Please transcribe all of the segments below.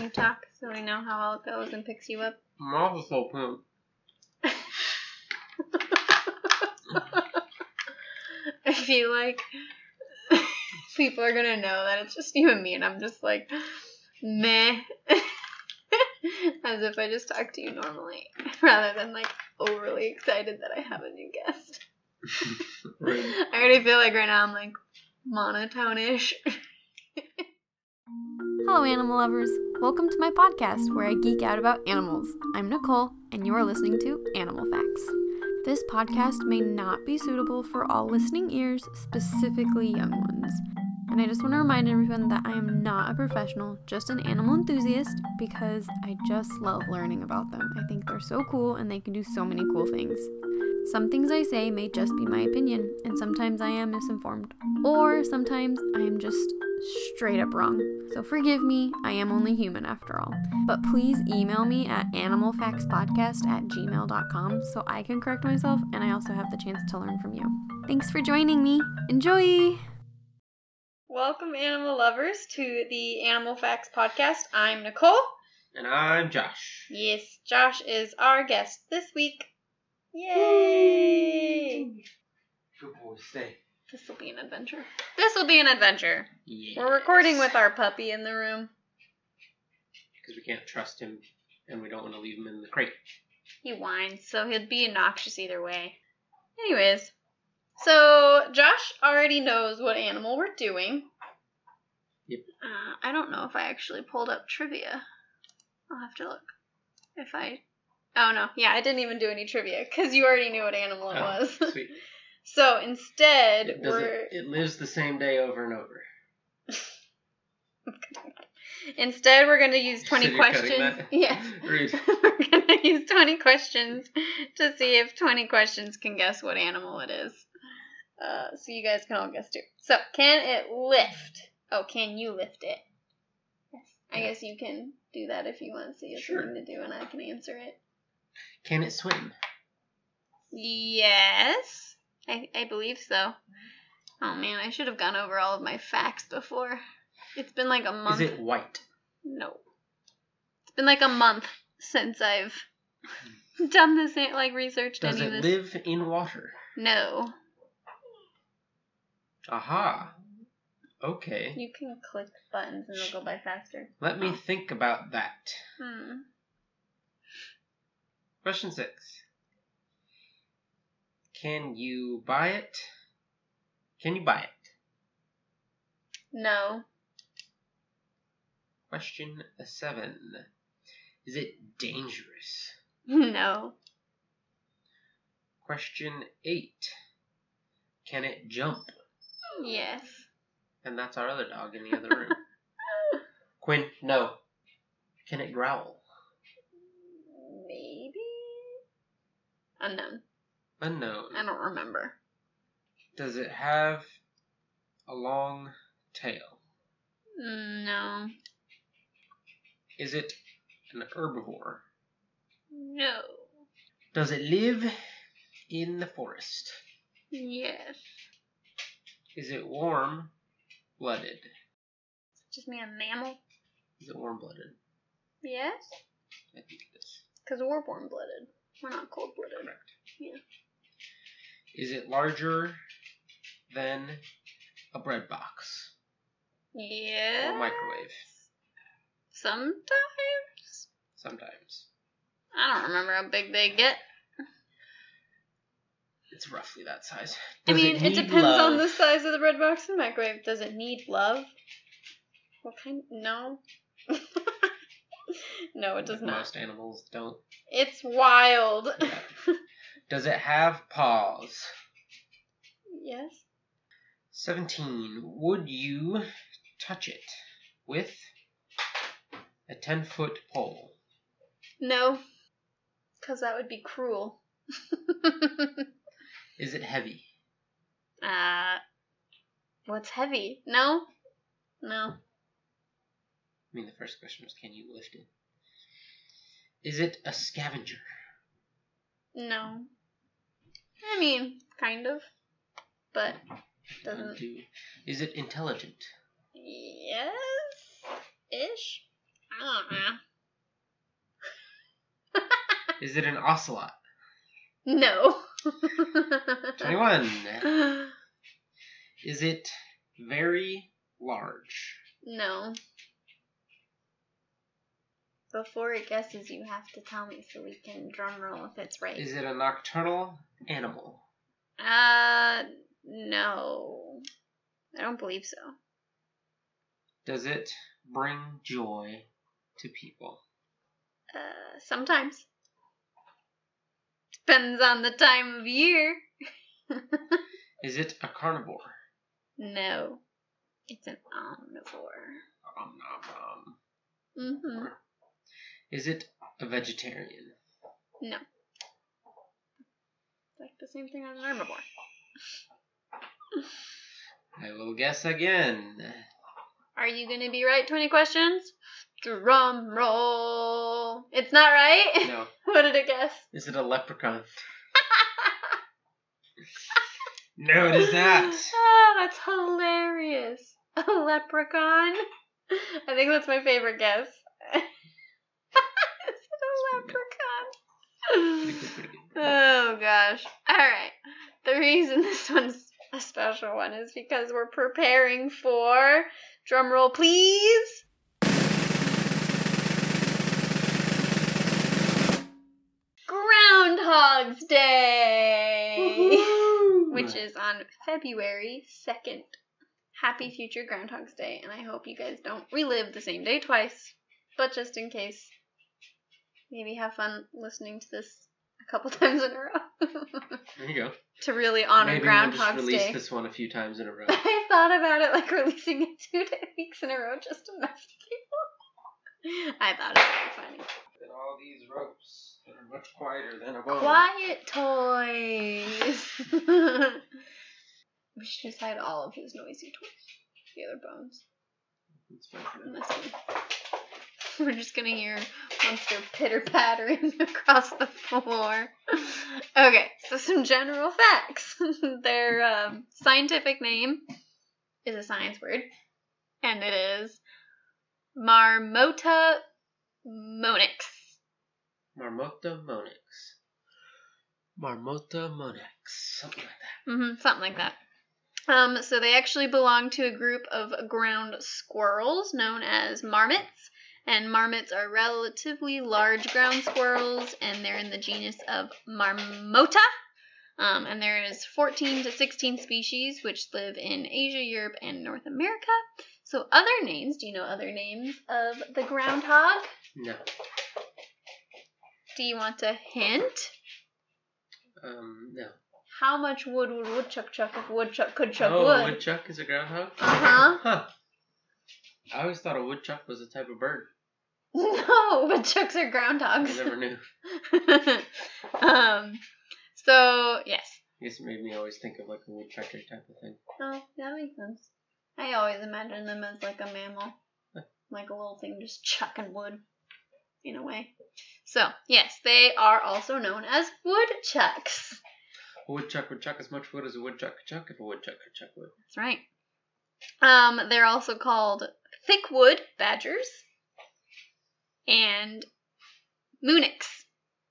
when you talk so we know how all it goes and picks you up. I'm also so pimp. I feel like people are gonna know that it's just you and me, and I'm just like, meh. As if I just talk to you normally, rather than like overly excited that I have a new guest. Right. I already feel like right now I'm like monotone-ish. Hello, animal lovers. Welcome to my podcast where I geek out about animals. I'm Nicole, and you are listening to Animal Facts. This podcast may not be suitable for all listening ears, specifically young ones. And I just want to remind everyone that I am not a professional, just an animal enthusiast, because I just love learning about them. I think they're so cool and they can do so many cool things. Some things I say may just be my opinion, and sometimes I am misinformed. Or sometimes I am just straight up wrong. So forgive me, I am only human after all. But please email me at animalfactspodcast at gmail.com so I can correct myself and I also have the chance to learn from you. Thanks for joining me. Enjoy! Welcome, animal lovers, to the Animal Facts Podcast. I'm Nicole. And I'm Josh. Yes, Josh is our guest this week. Yay! Good boy, stay. This will be an adventure. This will be an adventure. Yeah. We're recording with our puppy in the room. Because we can't trust him and we don't want to leave him in the crate. He whines, so he'd be obnoxious either way. Anyways, so Josh already knows what animal we're doing. Yep. Uh, I don't know if I actually pulled up trivia. I'll have to look. If I. Oh no, yeah, I didn't even do any trivia because you already knew what animal it Oh, was. Sweet. So instead, It, we're it, it lives the same day over and over. instead we're gonna use twenty you're questions. that? Yeah. Read. We're gonna use 20 questions to see if 20 questions can guess what animal it is. Uh, so you guys can all guess too. So, can it lift? Oh, can you lift it? Yes. I guess you can do that if you want to see it's Sure. something to do and I can answer it. Can it swim? Yes. I, I believe so. Oh man, I should have gone over all of my facts before. It's been like a month. Is it white? No. It's been like a month since I've done this like researched Does any of this. Does it live in water? No. Aha. Okay. You can click buttons and it'll go by faster. Let me Oh. think about that. Hmm. Question six. Can you buy it? Can you buy it? No. Question seven. Is it dangerous? No. Question eight. Can it jump? Yes. And that's our other dog in the other room. Quinn, no. Can it growl? Maybe. Unknown. Unknown. I don't remember. Does it have a long tail? No. Is it an herbivore? No. Does it live in the forest? Yes. Is it warm blooded? Just me a mammal? Is it warm blooded? Yes. I think it is. Because we're warm blooded. We're not cold blooded. Correct. Yeah. Is it larger than a bread box Yeah. or microwave? Sometimes. Sometimes. I don't remember how big they get. It's roughly that size. I mean, it, need depends on the size of the bread box and microwave. Does it need love? What kind? No. no, it does not. Most animals don't. It's wild. Yeah. Does it have paws? yes. 17. Would you touch it with a 10 foot pole? No. Because that would be cruel. Is it heavy? uh, what's heavy? No. No. I mean, the first question was can you lift it? Is it a scavenger? No. I mean, kind of. But doesn't. Do- Is it intelligent? Yes. Ish. I don't know. Is it an ocelot? No. 21. Is it very large? no. Before it guesses, you have to tell me so we can drum roll if it's right. Is it a nocturnal animal? Uh, no. I don't believe so. Does it bring joy to people? Uh, sometimes. Depends on the time of year. Is it a carnivore? no. It's an omnivore. Um. Mm-hmm. Is it a vegetarian? No. Like the same thing as an herbivore. I will guess again. Are you gonna be right? 20 questions? Drum roll. It's not right? No. what did it guess? Is it a leprechaun? No, it is not. oh, that's hilarious. A leprechaun. I think that's my favorite guess. Is it a leprechaun? Pretty good, pretty good. Oh gosh. Alright. The reason this one's a special one is because we're preparing for drumroll please. Groundhog's Day. Which is on February 2nd. Happy future Groundhog's Day, and I hope you guys don't relive the same day twice. But just in case, maybe have fun listening to this couple times in a row. There you go. to really honor Maybe we'll just release Day. this one a few times in a row. I thought about it like releasing it two day- weeks in a row just to mess with people. I thought it would be funny. And all these ropes that are much quieter than a bone. Quiet toys. we should just hide all of his noisy toys. The other bones. It's fine for And now. this one. We're just gonna hear monster pitter pattering across the floor. Okay, so some general facts. Their um, scientific name is a science word, and it is Marmota monax. Marmota monax. Marmota monax. Something like that. Mm-hmm, something like that. Um, so they actually belong to a group of ground squirrels known as marmots. And marmots are relatively large ground squirrels, and they're in the genus of Marmota. Um, and there is 14 to 16 species which live in Asia, Europe, and North America. So other names, do you know other names of the groundhog? No. Do you want a hint? Um, no. How much wood would woodchuck chuck if woodchuck could chuck oh, wood? woodchuck is a groundhog? Uh-huh. Huh. I always thought a woodchuck was a type of bird. No, woodchucks are groundhogs. I never knew. um, so yes. I guess it made me always think of like a woodpecker type of thing. Oh, that makes sense. I always imagine them as like a mammal, like a little thing just chucking wood, in a way. So yes, they are also known as woodchucks. A woodchuck would chuck as much wood as a woodchuck could chuck if a woodchuck could chuck wood. That's right. Um, they're also called thickwood badgers and moonacks.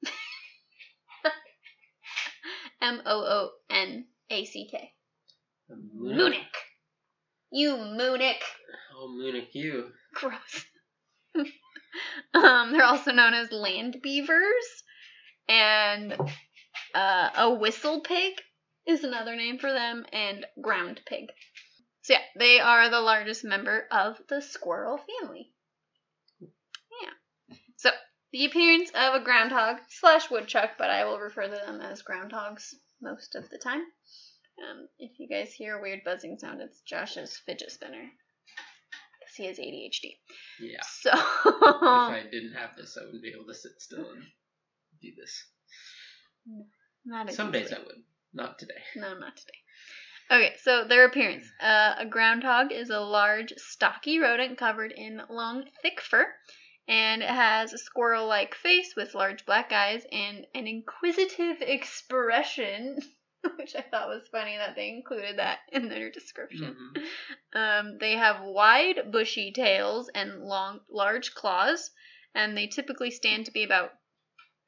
M O O N A C K. Moonic. You moonic. Oh, Moonic, you. Gross. um, they're also known as land beavers, and uh, a whistle pig is another name for them, and ground pig. So yeah, they are the largest member of the squirrel family. Yeah. So the appearance of a groundhog slash woodchuck, but I will refer to them as groundhogs most of the time. Um, if you guys hear a weird buzzing sound, it's Josh's fidget spinner. Because he has ADHD. Yeah. So, if I didn't have this, I wouldn't be able to sit still and do this. not Some days. I would. Not today. No, not today. Okay, so their appearance. Uh, a groundhog is a large, stocky rodent covered in long, thick fur, and it has a squirrel like face with large black eyes and an inquisitive expression. which I thought was funny that they included that in their description. Mhm. Um, they have wide, bushy tails and long, large claws, and they typically stand to be about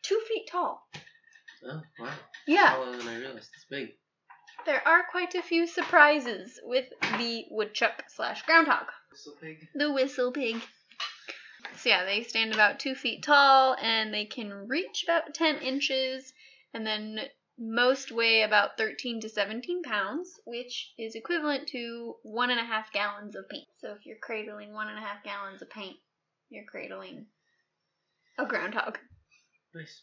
two feet tall. Oh wow. Yeah, Taller than I realized. It's big. There are quite a few surprises with the woodchuck slash groundhog. The whistle pig. So yeah, they stand about two feet tall and they can reach about 10 inches and then most weigh about 13 to 17 pounds, which is equivalent to one and a half gallons of paint. So if you're cradling one and a half gallons of paint, you're cradling a groundhog. Nice.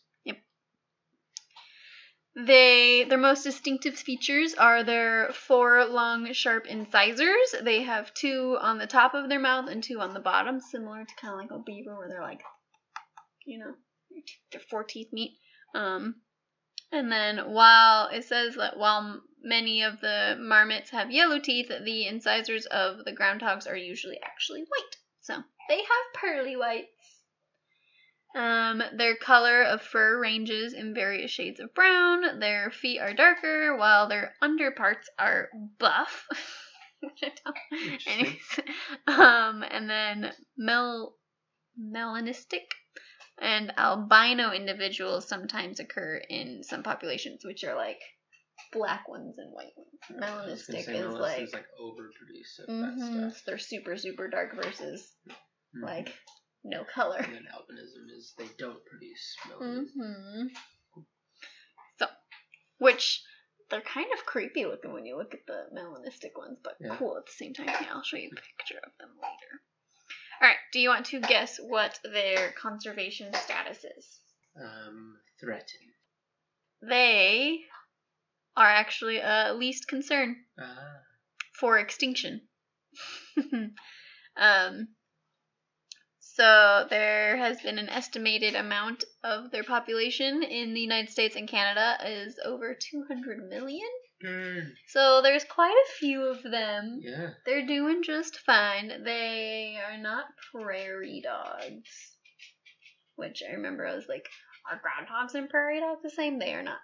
They their most distinctive features are their four long, sharp incisors. They have two on the top of their mouth and two on the bottom, similar to kind of like a beaver, where they're like, you know, their four teeth meet. Um, and then while it says that while many of the marmots have yellow teeth, the incisors of the groundhogs are usually actually white. So they have pearly whites. Um, their color of fur ranges in various shades of brown. Their feet are darker, while their underparts are buff. Which I don't. Anyways, um, and then mel melanistic and albino individuals sometimes occur in some populations, which are like black ones and white ones. I was gonna Melanistic is like, is like overproduce of mhm, stuff. they're super super dark versus Mhm. like no color. And then albinism is they don't produce melanin. hmm So, which they're kind of creepy looking when you look at the melanistic ones, but Yeah. cool at the same time. Yeah, I'll show you a picture of them later. All right, do you want to guess what their conservation status is? Um, threatened. They are actually uh, least concern Ah. for extinction. um, so there has been an estimated amount of their population in the United States and Canada is over 200 million. Darn. So there's quite a few of them. Yeah. They're doing just fine. They are not prairie dogs. Which I remember I was like, are groundhogs and prairie dogs the same? They are not.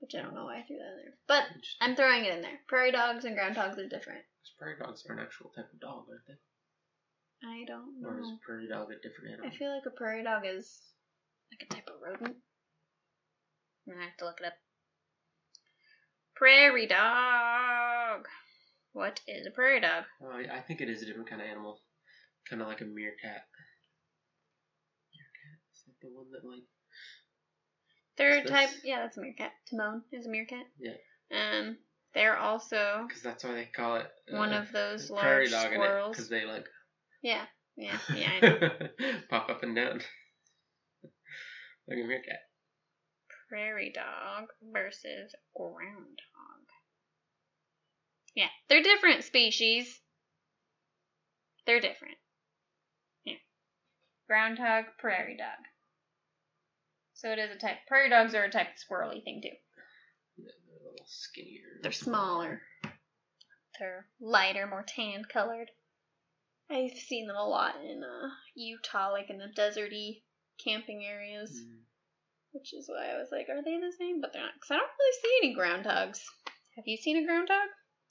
Which I don't know why I threw that in there. But I'm throwing it in there. Prairie dogs and groundhogs are different. Because prairie dogs are an actual type of dog, aren't they? I don't know. Or is a prairie dog a different animal? I feel like a prairie dog is like a type of rodent. I'm gonna have to look it up. Prairie dog. What is a prairie dog? Oh, I I think it is a different kind of animal. Kind of like a meerkat. Meerkat? Is that the one that, like. Third type, yeah, that's a meerkat. Timon is a meerkat. Yeah. Um, they're also Because that's why they call it. one uh, of those prairie large dog squirrels. Because they, like. Yeah, yeah, yeah. I know. pop up and down. like a meerkat. prairie dog versus groundhog. Yeah, they're different species. They're different. Yeah. Groundhog, prairie dog. So it is a type. Prairie dogs are a type of squirrely thing too. Yeah, they're a little skinnier. They're smaller. They're lighter, more tan colored. I've seen them a lot in uh, Utah, like in the deserty camping areas, Mm. which is why I was like, are they the same? But they're not, because I don't really see any groundhogs. Have you seen a groundhog?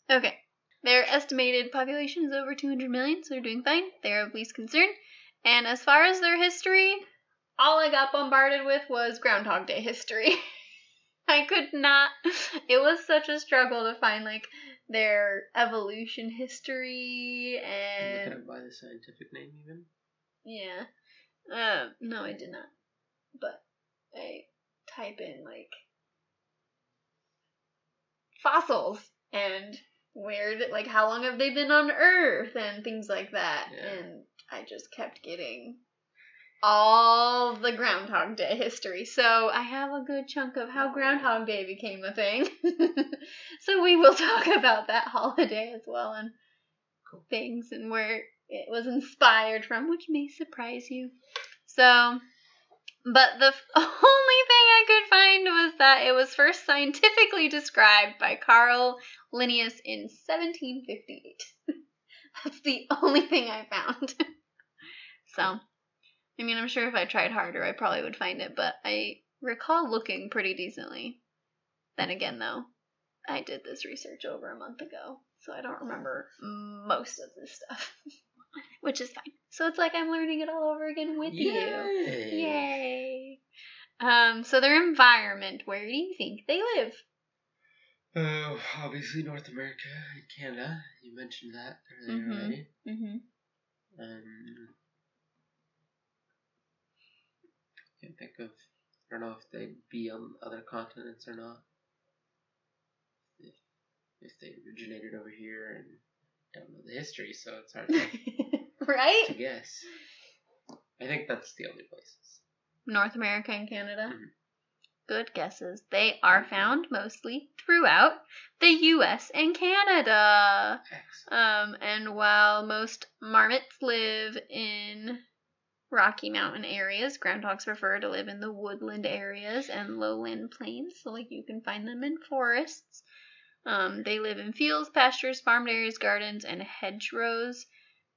Okay. Their estimated population is over 200 million, so they're doing fine. They're of least concern. And as far as their history, all I got bombarded with was Groundhog Day history. I could not. It was such a struggle to find like their evolution history look and at it by the scientific name, even? yeah. Uh, no, I did not. But I type in like fossils and where, did- like, how long have they been on Earth and things like that. Yeah. And I just kept getting all the Groundhog Day history. So I have a good chunk of how Groundhog Day became a thing. so we will talk about that holiday as well and Cool. things and where it was inspired from, which may surprise you. So, but the f- only thing I could find was that it was first scientifically described by Carl Linnaeus in 1758. That's the only thing I found. so, I mean, I'm sure if I tried harder, I probably would find it, but I recall looking pretty decently Then again, though, I did this research over a month ago, so I don't remember most of this stuff, which is fine. So it's like I'm learning it all over again with you. Yay! Yay! Um, so their environment, where do you think they live? Uh, obviously North America and Canada. You mentioned that earlier Mhm. already. Mm-hmm. Um, can't think of. I don't know if they'd be on other continents or not. If if they originated over here and don't know the history, so it's hard to, right? to guess. I think that's the only places. North America and Canada. Mhm. Good guesses. They are found mostly throughout the US and Canada. Excellent. Um, and while most marmots live in Rocky Mountain areas, groundhogs prefer to live in the woodland areas and lowland plains, so like you can find them in forests. Um, they live in fields, pastures, farmed areas, gardens, and hedgerows.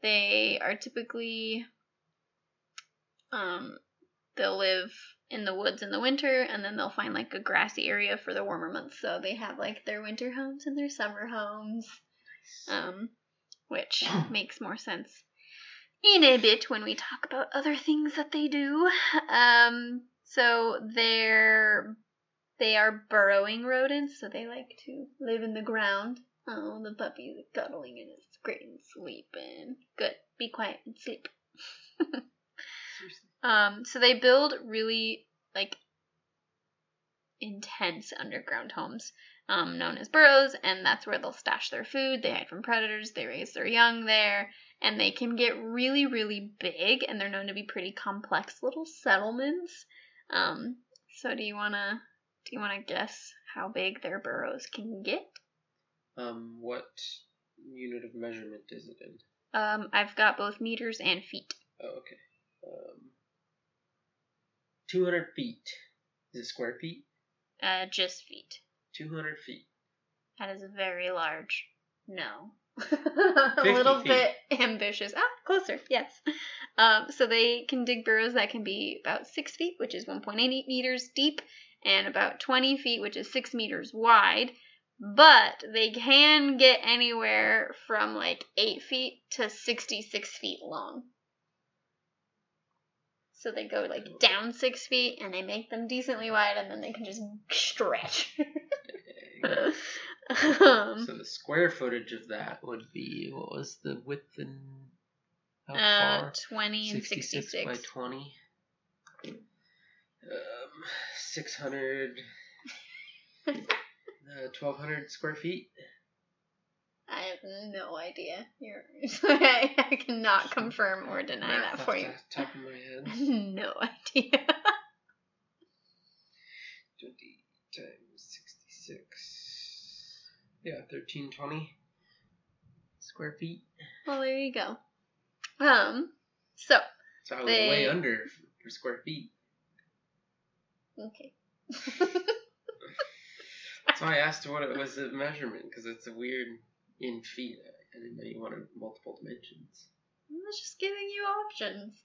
They are typically um, they'll live in the woods in the winter and then they'll find like a grassy area for the warmer months. So they have like their winter homes and their summer homes um, which makes more sense in a bit when we talk about other things that they do. Um, so they're they are burrowing rodents, so they like to live in the ground. Oh, the puppy's cuddling and it's great and sleeping. Good. Be quiet and sleep. Um, so they build really like intense underground homes, um, known as burrows, and that's where they'll stash their food. They hide from predators. They raise their young there, and they can get really, really big, and they're known to be pretty complex little settlements. Um, so do you wanna do you wanna guess how big their burrows can get? Um, what unit of measurement is it in? Um, I've got both meters and feet. Oh, okay. Um, 200 feet. Is it square feet? Uh, just feet. 200 feet. That is very large. No. a little feet. bit ambitious. Ah, closer, yes. Um, so they can dig burrows that can be about 6 feet, which is 1.8 meters deep, and about 20 feet, which is 6 meters wide. But they can get anywhere from like 8 feet to 66 feet long. So they go like down 6 feet and they make them decently wide, and then they can just stretch. um, So the square footage of that would be what was the width and how Uh, far? 20 and 66. by 20. Um, 600. uh, 1200 square feet. I have no idea. You're, I, I cannot confirm or deny that for you. Top of my head. no idea. 20 times 66. Yeah, 1320 square feet. well, there you go. Um, so So I was They- way under for, square feet. okay. That's why I asked what it was the measurement, because it's a weird in feet. I didn't know you wanted multiple dimensions. I was just giving you options.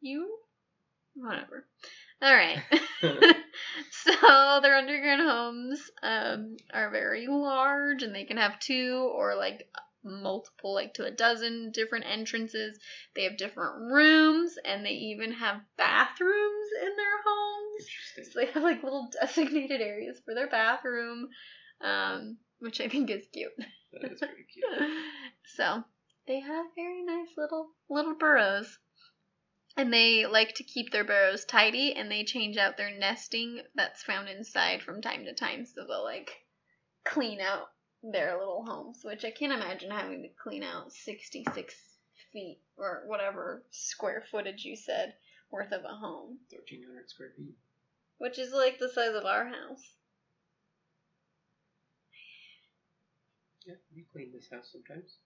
You, whatever. All right. so their underground homes um, are very large, and they can have two or like multiple, like to a dozen different entrances. They have different rooms, and they even have bathrooms in their homes. Interesting. So they have like little designated areas for their bathroom, um, which I think is cute. That is pretty cute. so they have very nice little little burrows. And they like to keep their burrows tidy and they change out their nesting that's found inside from time to time. So they'll like clean out their little homes, which I can't imagine having to clean out 66 feet or whatever square footage you said worth of a home, 1300 square feet. which is like the size of our house. Yeah, we clean this house sometimes.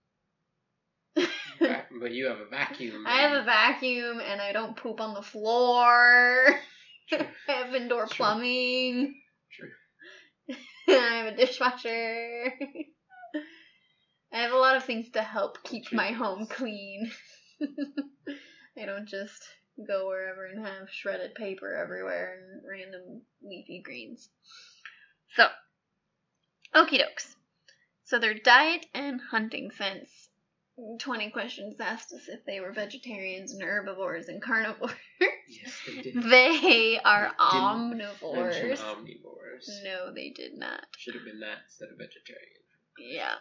But you have a vacuum. I have a vacuum and I don't poop on the floor. I have indoor True. plumbing. True. I have a dishwasher. I have a lot of things to help keep True. my home clean. I don't just go wherever and have shredded paper everywhere and random leafy greens. So, Okie dokes. So their diet and hunting sense. 20 questions asked us if they were vegetarians and herbivores and carnivores. Yes, they did. they are Didn't omnivores. Omnivores. No, they did not. Should have been that instead of vegetarian. Yeah.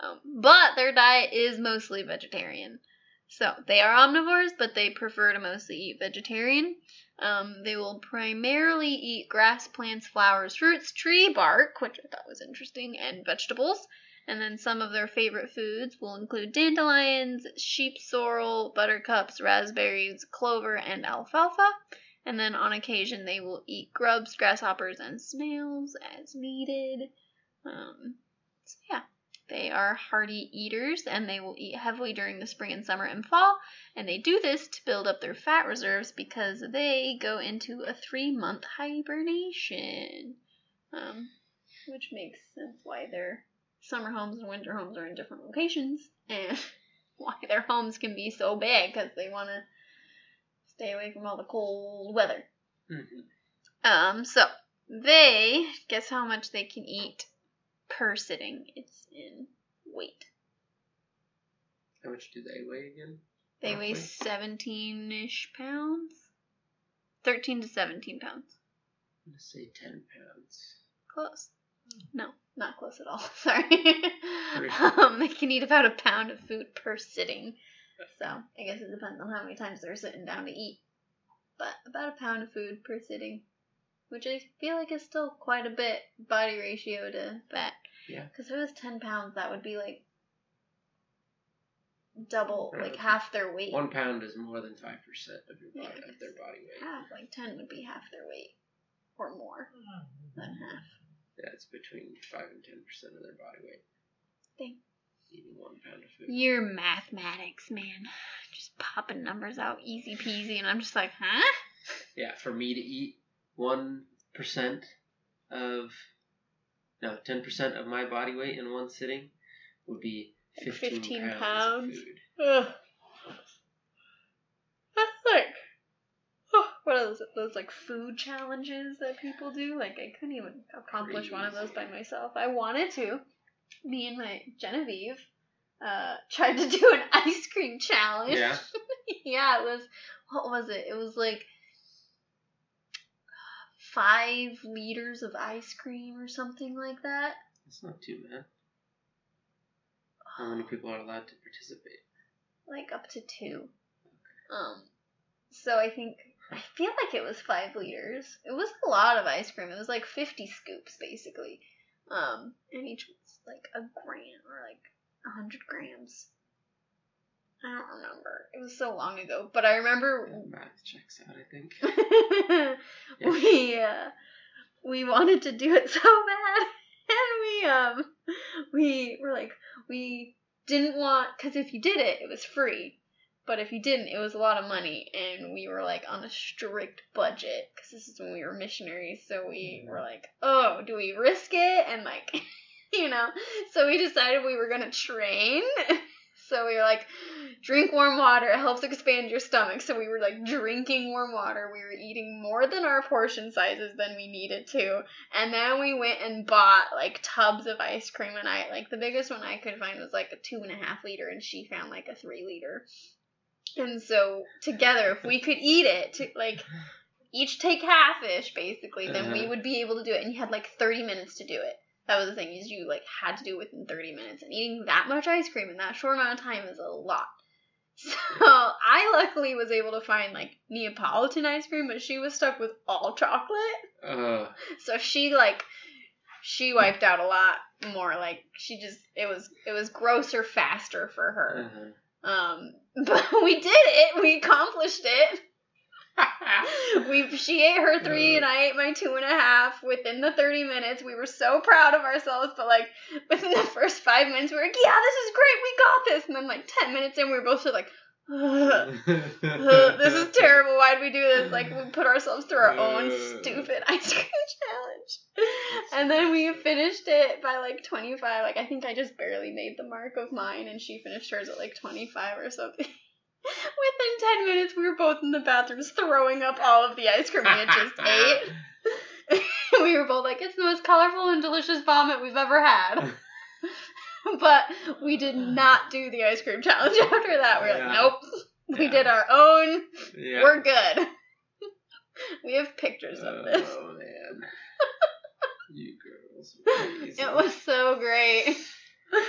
Um, but their diet is mostly vegetarian. So they are omnivores, but they prefer to mostly eat vegetarian. Um, they will primarily eat grass, plants, flowers, fruits, tree bark, which I thought was interesting, and vegetables. And then some of their favorite foods will include dandelions, sheep sorrel, buttercups, raspberries, clover, and alfalfa. And then on occasion they will eat grubs, grasshoppers, and snails as needed. Um, so yeah, they are hardy eaters and they will eat heavily during the spring and summer and fall. And they do this to build up their fat reserves because they go into a three month hibernation. Um, which makes sense why their summer homes and winter homes are in different locations and why their homes can be so big because they want to stay away from all the cold weather. Mhm. Um, so they guess how much they can eat per sitting. It's in weight. How much do they weigh again? They weigh seventeen ish pounds. Thirteen to seventeen pounds. I'm gonna say ten pounds. Close. No, not close at all. Sorry. Um, they can eat about a pound of food per sitting. So I guess it depends on how many times they're sitting down to eat. But about a pound of food per sitting, which I feel like is still quite a bit body ratio to fat. Yeah. Because if it was ten pounds, that would be like double, like half their weight. One pound is more than five percent of your Yeah, of their body weight. half, like ten would be half their weight, or more than half. Yeah, it's between five and ten percent of their body weight. Dang. Eating one pound of food. Your mathematics, man. Just popping numbers out easy peasy, and I'm just like, huh? Yeah, for me to eat one percent of no ten percent of my body weight in one sitting would be Like fifteen, 15 pounds, pounds? of food. Ugh. That's like, oh, what are those, those like food challenges that people do? Like, I couldn't even accomplish one of those by myself. I wanted to. Me and my Genevieve uh, tried to do an ice cream challenge. Yeah. yeah, it was, what was it? It was like five liters of ice cream or something like that. That's not too bad. How many people are allowed to participate? like up to two. Um, so I think I feel like it was five liters. It was a lot of ice cream. It was like fifty scoops basically. Um, and each was like a gram or like a hundred grams. I don't remember. It was so long ago, but I remember Yeah, math checks out, I think. we uh, we wanted to do it so bad, and we um we were like we didn't want because if you did it, it was free, but if you didn't, it was a lot of money, and we were like on a strict budget because this is when we were missionaries, so we were like, oh, do we risk it? And like, you know, so we decided we were gonna train. So we were like, drink warm water. It helps expand your stomach. So we were like drinking warm water. We were eating more than our portion sizes than we needed to. And then we went and bought like tubs of ice cream. And I, like, the biggest one I could find was like a two and a half liter. And she found like a three liter. And so together, if we could eat it, to, like, each take half ish, basically, then we Uh-huh. would be able to do it. And you had like 30 minutes to do it. That was the thing is you like had to do it within 30 minutes, and eating that much ice cream in that short amount of time is a lot. So I luckily was able to find like Neapolitan ice cream, but she was stuck with all chocolate. Uh, So she like she wiped out a lot more. Like she just it was it was grosser faster for her. uh-huh. Um, but we did it. We accomplished it. we she ate her three and I ate my two and a half within the thirty minutes. We were so proud of ourselves, but like within the first five minutes, we were like, "Yeah, this is great. We got this." And then like ten minutes in, we were both like, "Ugh, ugh, "This is terrible. Why did we do this?" Like we put ourselves through our own stupid ice cream challenge. And then we finished it by like twenty five. Like I think I just barely made the mark of mine, and she finished hers at like twenty five or something. Within 10 minutes, we were both in the bathrooms throwing up all of the ice cream we had just ate. we were both like, it's the most colorful and delicious vomit we've ever had. but we did not do the ice cream challenge after that. We're Yeah. like, nope. We did our own. Yeah. We're good. we have pictures of this. Oh man. you girls. It was so great.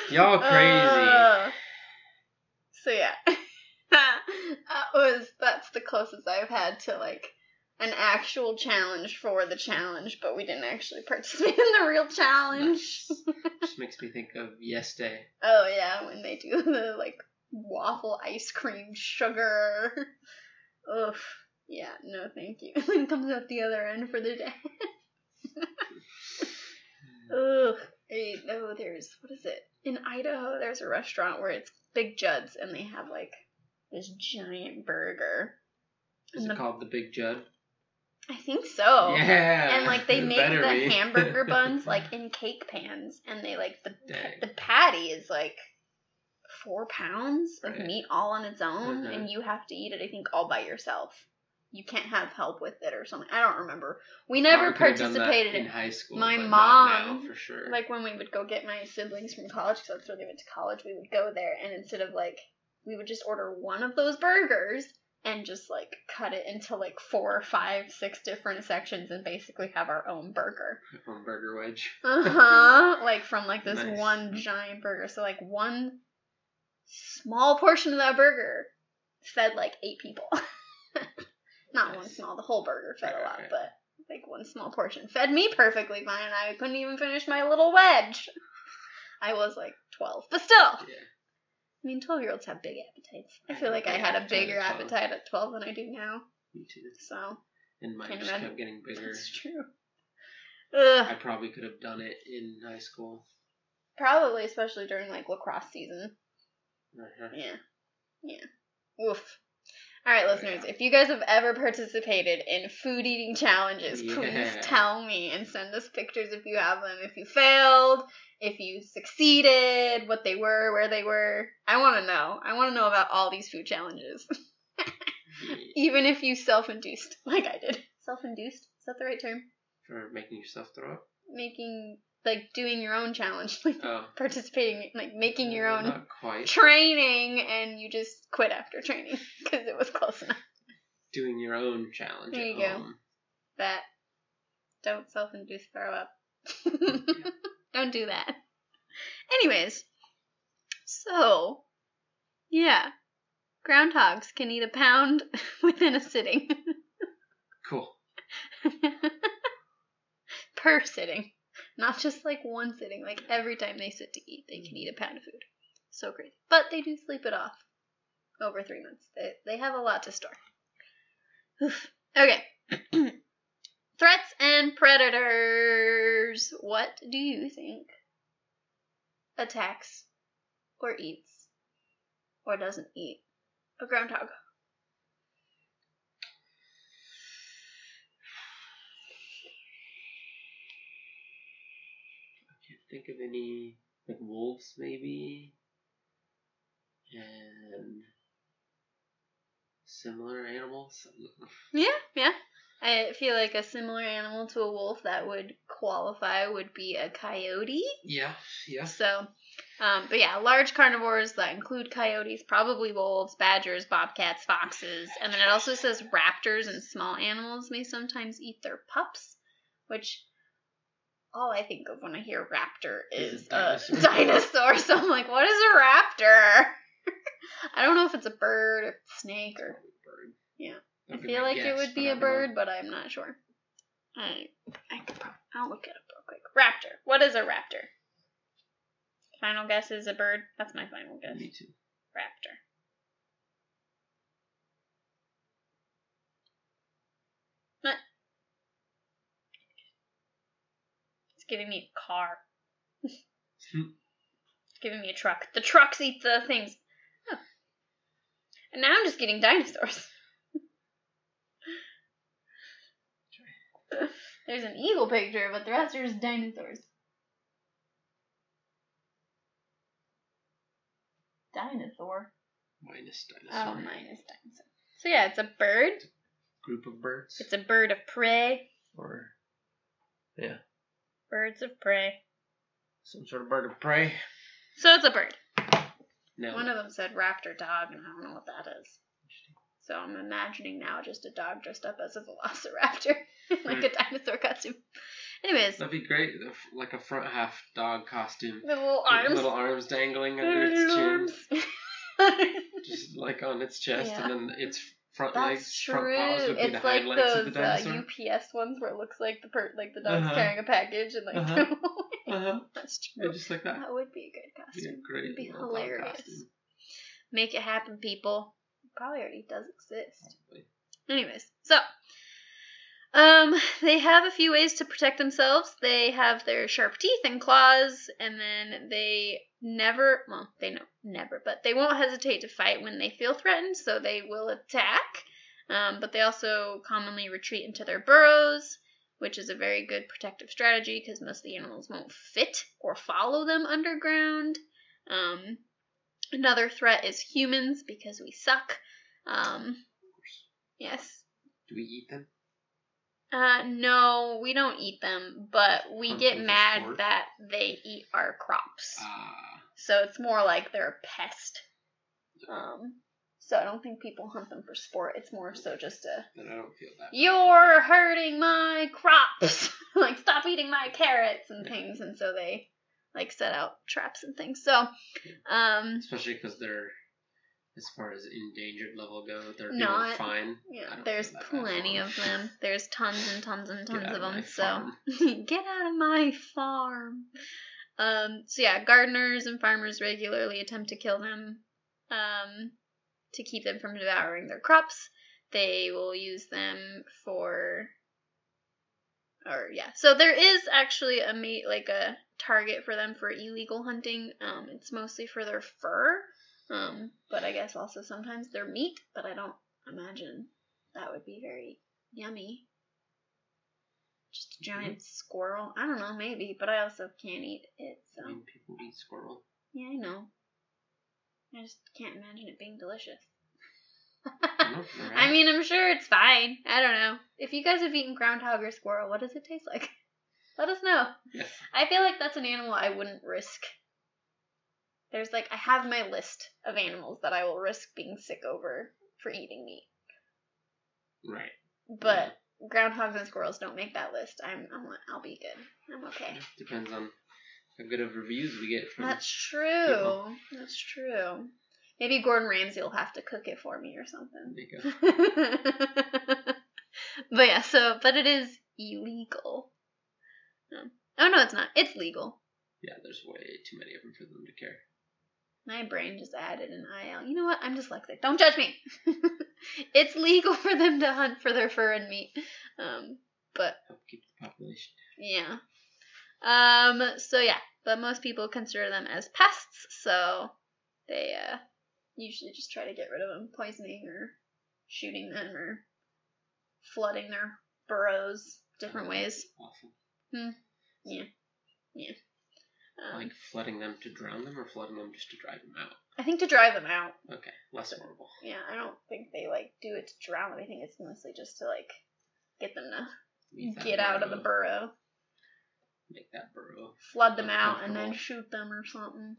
Y'all crazy. Uh, so yeah, that was that's the closest I've had to like an actual challenge for the challenge, but we didn't actually participate in the real challenge. Just makes me think of Yes Day. oh yeah, when they do the like waffle ice cream sugar. Ugh. Yeah, no thank you. And then comes out the other end for the day. Ugh. I know there's what is it? In Idaho there's a restaurant where it's Big Jud's and they have like this giant burger. Is And it the- called the Big Judd? I think so. Yeah. And like they make the be. hamburger buns like in cake pans and they like the Dang. the patty is like four pounds of Right. meat all on its own Mhm. and you have to eat it I think all by yourself. You can't have help with it or something. I don't remember. We never Probably could've done that participated in high school. My mom, for sure. like when we would go get my siblings from college because that's where they went to college we would go there and instead of like we would just order one of those burgers and just like cut it into like four five six different sections and basically have our own burger from Burger Wedge. uh-huh like from like this Nice. one giant burger so like one small portion of that burger fed like eight people not one small the whole burger fed a lot right. but like one small portion fed me perfectly fine i couldn't even finish my little wedge i was like 12 but still Yeah. I mean 12 year olds have big appetites i feel like i had a bigger appetite at 12 than i do now Me too. so And mine just kept getting bigger. That's true Ugh. I probably could have done it in high school. Probably, especially during like lacrosse season. Uh-huh. Yeah. Yeah. Oof. All right, listeners, if you guys have ever participated in food eating challenges, please Yeah. tell me and send us pictures if you have them. If you failed, if you succeeded, what they were, where they were. I want to know. I want to know about all these food challenges. Even if you self induced, like I did. Self induced? Is that the right term? For making yourself throw up. Making, like, doing your own challenge. Like, Oh. participating, like, making your own training and you just quit after training because it was close enough. Doing your own challenge There at you go. home. That don't self-induce throw up. don't do that. Anyways, so yeah, groundhogs can eat a pound within a sitting Cool. per sitting, not just like one sitting. Like every time they sit to eat, they can eat a pound of food. So crazy, but they do sleep it off over three months. They they have a lot to store. Oof. Okay. Threats and predators. What do you think attacks or eats or doesn't eat a groundhog? Think of any like wolves maybe. And similar animals. Yeah, yeah. I feel like a similar animal to a wolf that would qualify would be a coyote. Yeah, yeah. So, um, but yeah, large carnivores that include coyotes, probably wolves, badgers, bobcats, foxes, and then it also says raptors and small animals may sometimes eat their pups, which all I think of when I hear raptor is Is a a dinosaur. dinosaur. So I'm like, what is a raptor? I don't know if it's a bird or snake or bird. Yeah. I That'd be feel like it would be a don't know. bird, but I'm not sure. I I could probably, I'll look it up real quick. Raptor. What is a raptor? Final guess is a bird. That's my final guess. Me too. Raptor. Giving me a car. Hmm. it's giving me a truck. The trucks eat the things. Oh. And now I'm just getting dinosaurs. There's an eagle picture, but the rest are just dinosaurs. Dinosaur. Minus dinosaur. Oh, dinosaur. minus dinosaur. So yeah, it's a bird. Group of birds. It's a bird of prey. or Yeah. Birds of prey. Some sort of bird of prey. So it's a bird. No. One of them said raptor dog, and I don't know what that is. So I'm imagining now just a dog dressed up as a velociraptor, like a hmm. dinosaur costume. Anyways, That'd be great. Like a front half dog costume. the little With arms. Little arms dangling under its chin. Just like on its chest, Yeah. and then its front That's legs, true. front paws would be the It's like hind legs of the those uh. UPS ones where it looks like the per- like the dog's Uh-huh. carrying a package and like Uh-huh. uh-huh. That's Yeah, true. just like that. That would be a good costume. great It'd be hilarious. costume. Make it happen, people. It Probably already does exist. Probably. Anyways, so um, they have a few ways to protect themselves. They have their sharp teeth and claws, and then they never, well, they know never, but they won't hesitate to fight when they feel threatened. So they will attack, um, but they also commonly retreat into their burrows, which is a very good protective strategy because most of the animals won't fit or follow them underground. Um, another threat is humans because we suck. Um, yes. Do we eat them? Uh, no, we don't eat them, but we get mad sport? that they eat our crops. Ah, So it's more like they're a pest. Um, so I don't think people hunt them for sport. It's more so just a then I don't feel that. you're hurting my crops. like stop eating my carrots and things, and so they like set out traps and things. So, um, Especially because they're, as far as endangered level go, they're Not- doing fine. Yeah, there's feel that bad plenty of them. There's tons and tons and tons of of them. So get out of my farm. Um, so yeah, gardeners and farmers regularly attempt to kill them um, to keep them from devouring their crops. They will use them for, or yeah. So there is actually a ma- like a target for them for illegal hunting. Um, it's mostly for their fur, um, but I guess also sometimes they're meat. But I don't imagine that would be very yummy. Just a giant squirrel. I don't know, maybe, but I also can't eat it. So I mean, people eat squirrel. yeah, I know. I just can't imagine it being delicious. I don't know, never I mean, I'm sure it's fine. I don't know. If you guys have eaten groundhog or squirrel, what does it taste like? Let us know. Yes. I feel like that's an animal I wouldn't risk. There's like I have my list of animals that I will risk being sick over for eating meat. Right. But groundhogs and squirrels don't make that list. I'm, I'm I'll be good. I'm okay. Depends on how good of reviews we get from. That's true. That's true. Maybe Gordon Ramsay will have to cook it for me or something. There you go. but yeah, so but it is illegal. Um, oh no, it's not. It's legal. Yeah, there's way too many of them for them to care. My brain just added an IL. You know what? I'm dyslexic. Don't judge me. it's legal for them to hunt for their fur and meat. Um, but Help keep the population. yeah. Um. So yeah, but most people consider them as pests. So they uh usually just try to get rid of them, poisoning or shooting them or flooding their burrows different ways. Awful. Um, Like flooding them to drown them, or flooding them just to drive them out. I think to drive them out. Okay, less horrible. Yeah, I don't think they like do it to drown them. I think it's mostly just to like get them to get out of the burrow, burrow, Make that burrow. flood them out, and then shoot them or something.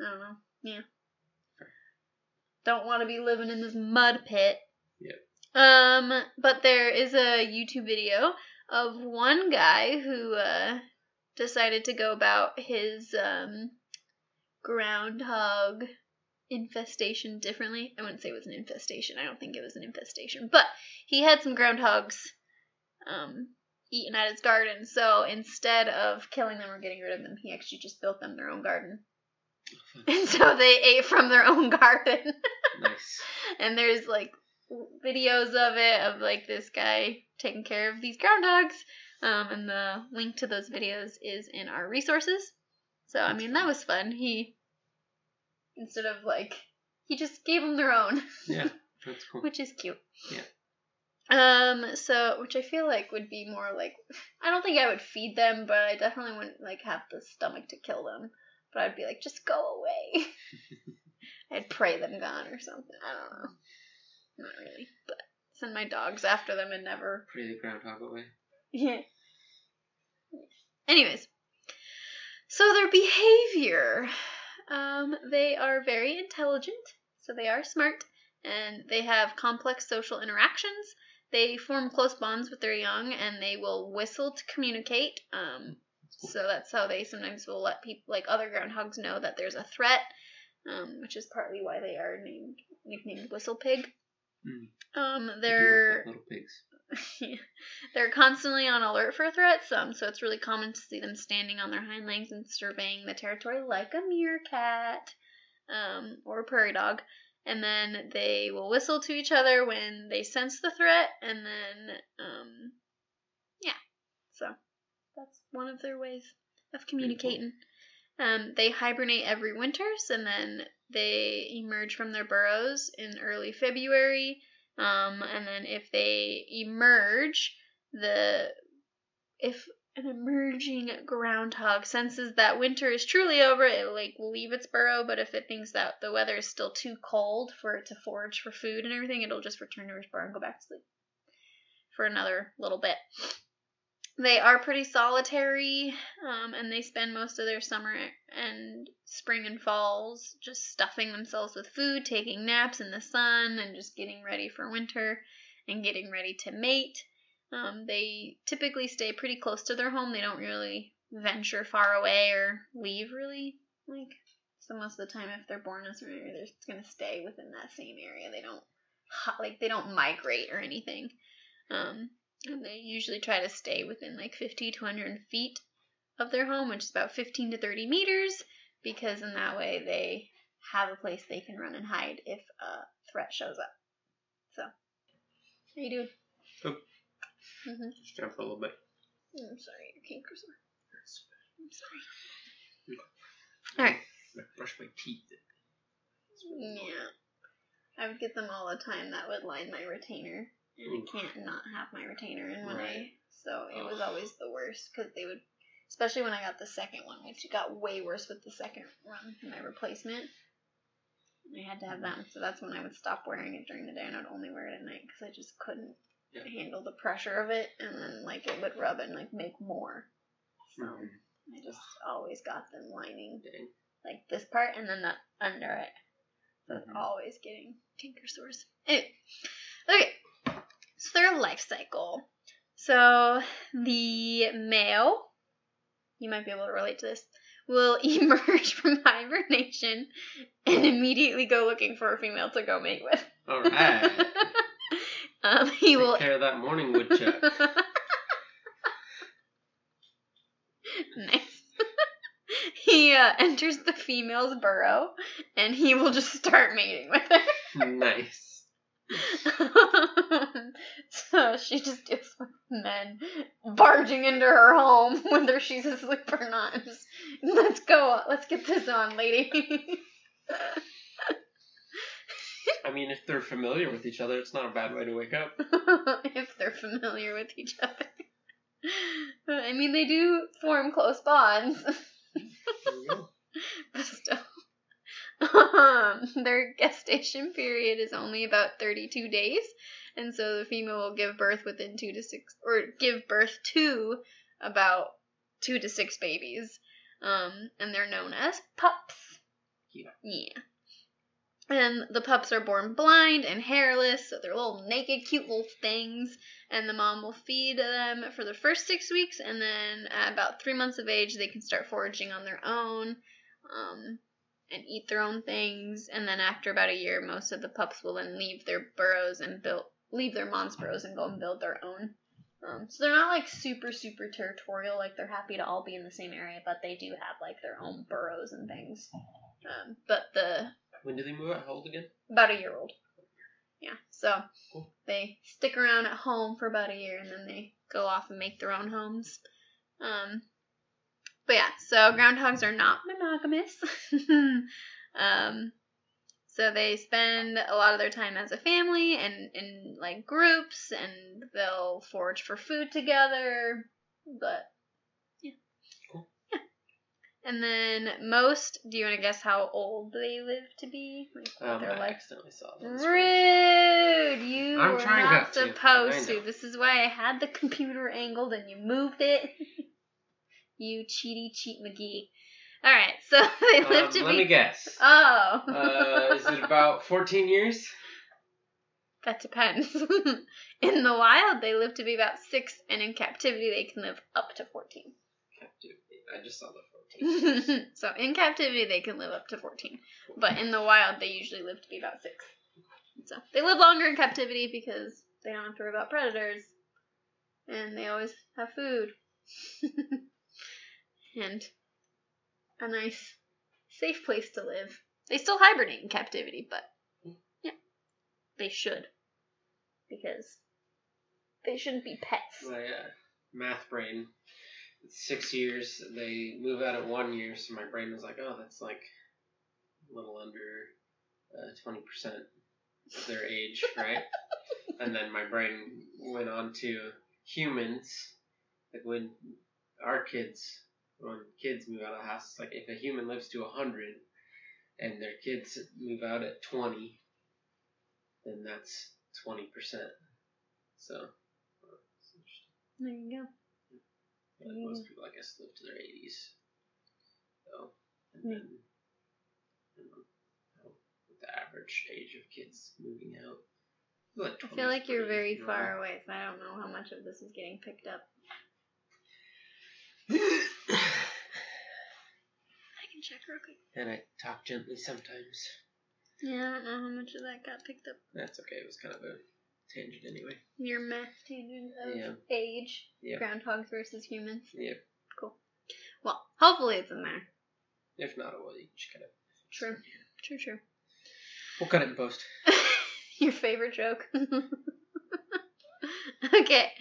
I don't know. Yeah. Don't want to be living in this mud pit. Yep. Um, but there is a YouTube video of one guy who uh, decided to go about his um, groundhog infestation differently. I wouldn't say it was an infestation. I don't think it was an infestation, but he had some groundhogs um, eaten at his garden. So instead of killing them or getting rid of them, he actually just built them their own garden. And so they ate from their own garden. nice. and there's like videos of it of like this guy taking care of these groundhogs. Um, and the link to those videos is in our resources. So I mean that was fun. He instead of like he just gave them their own, Yeah, that's cool. which is cute. Yeah. Um. So which I feel like would be more like I don't think I would feed them, but I definitely wouldn't like have the stomach to kill them. But I'd be like, just go away. I'd pray them gone or something. I don't know. Not really, but send my dogs after them and never. Pray the groundhog away. Yeah. anyways, so their behavior, um, they are very intelligent, so they are smart, and they have complex social interactions. They form close bonds with their young, and they will whistle to communicate. Um, so that's how they sometimes will let people, like other groundhogs, know that there's a threat, um, which is partly why they are named nicknamed Whistle Pig. Hmm. Um, They do look they're like little pigs. they're constantly on alert for threats, um, so it's really common to see them standing on their hind legs and surveying the territory like a meerkat um, or a prairie dog. And then they will whistle to each other when they sense the threat, and then, um, yeah. So that's one of their ways of communicating. Um, they hibernate every winters, and then they emerge from their burrows in early February. Um, and then if they emerge, the if an emerging groundhog senses that winter is truly over, it like will leave its burrow. But if it thinks that the weather is still too cold for it to forage for food and everything, it'll just return to its burrow and go back to sleep for another little bit. They are pretty solitary, um, and they spend most of their summer and spring and falls just stuffing themselves with food, taking naps in the sun, and just getting ready for winter and getting ready to mate. Um, they typically stay pretty close to their home. They don't really venture far away or leave really. Like so, most of the time, if they're born in a certain area, they're just gonna stay within that same area. They don't like they don't migrate or anything. Um, and they usually try to stay within like 50 to 100 feet of their home, which is about 15 to 30 meters, because in that way they have a place they can run and hide if a threat shows up. So, how you doing? Good. Mm-hmm. Just down for a little bit. I'm sorry, your canker sore. I'm sorry. Alright. I brush my teeth. Yeah. I would get them all the time. That would line my retainer. And I can't not have my retainer in when I. So it was always the worst because they would. Especially when I got the second one, which got way worse with the second run, my replacement. I had to have them, so that's when I would stop wearing it during the day and I'd only wear it at night because I just couldn't Yeah. handle the pressure of it, and then like it would rub and like make more. So Mhm. I just always got them lining Dang. like this part and then the under it. So Mhm. always getting tinker sores. Anyway, okay. So their life cycle. So the male, you might be able to relate to this, will emerge from hibernation and immediately go looking for a female to go mate with. All right. um, he Take will. care of that morning woodchuck. nice. he uh, enters the female's burrow and he will just start mating with her. nice. so she just deals with men barging into her home whether she's asleep or not. Just, let's go. Let's get this on, lady. I mean, if they're familiar with each other, it's not a bad way to wake up. if they're familiar with each other. I mean, they do form close bonds. There you go. but still. Um, their gestation period is only about 32 days, and so the female will give birth within two to six, or give birth to about two to six babies. Um, and they're known as pups. Yeah. Yeah. And the pups are born blind and hairless, so they're little naked, cute little things. And the mom will feed them for the first six weeks, and then at about three months of age, they can start foraging on their own um, and eat their own things. And then after about a year, most of the pups will then leave their burrows and build leave their mom's burrows and go and build their own. Um, so they're not like super super territorial, like they're happy to all be in the same area, but they do have like their own burrows and things. Um, but the When do they move out? How old again? about a year old. Yeah, so Cool. they stick around at home for about a year and then they go off and make their own homes. Um, but yeah, so groundhogs are not monogamous. um, so they spend a lot of their time as a family and in like groups, and they'll forage for food together. But yeah, Cool. yeah. And then most, do you want to guess how old they live to be? Like Um, their I life accidentally saw it. on the screen. Rude! You I'm were trying not not to. supposed to. This is why I had the computer angled and you moved it. You cheaty cheat McGee. All right, so they live Um, to let be. me guess. Oh. Uh, is it about 14 years? that depends. in the wild, they live to be about six, and in captivity, they can live up to 14. Captivity. I just saw the 14. so in captivity, they can live up to 14. But in the wild, they usually live to be about six. So they live longer in captivity because they don't have to worry about predators. And they always have food. And a nice, safe place to live. They still hibernate in captivity, but yeah, they should. Because they shouldn't be pets. My uh, math brain, it's six years. They move out at one year, so my brain was like, oh, that's like a little under uh, 20% of their age, right? and then my brain went on to humans. Like when our kids, when kids move out of the house, it's like if a human lives to 100 and their kids move out at 20, then that's 20%. So, uh. There you go. Like Yeah. most people, I guess, live to their 80s. So, and Yeah. then, you know, how- what the average age of kids moving out. Like I feel like you're very far away, so I don't know how much of this is getting picked up. I can check real quick. and I talk gently sometimes. Yeah, I don't know how much of that got picked up. That's okay. It was kind of a tangent anyway. Your math tangent of Yeah. age, Yeah. groundhogs versus humans. Yep. Cool. Well, hopefully it's in there. If not, it will. You just kind of. True. True, true. We'll cut it in post. Your favorite joke. okay.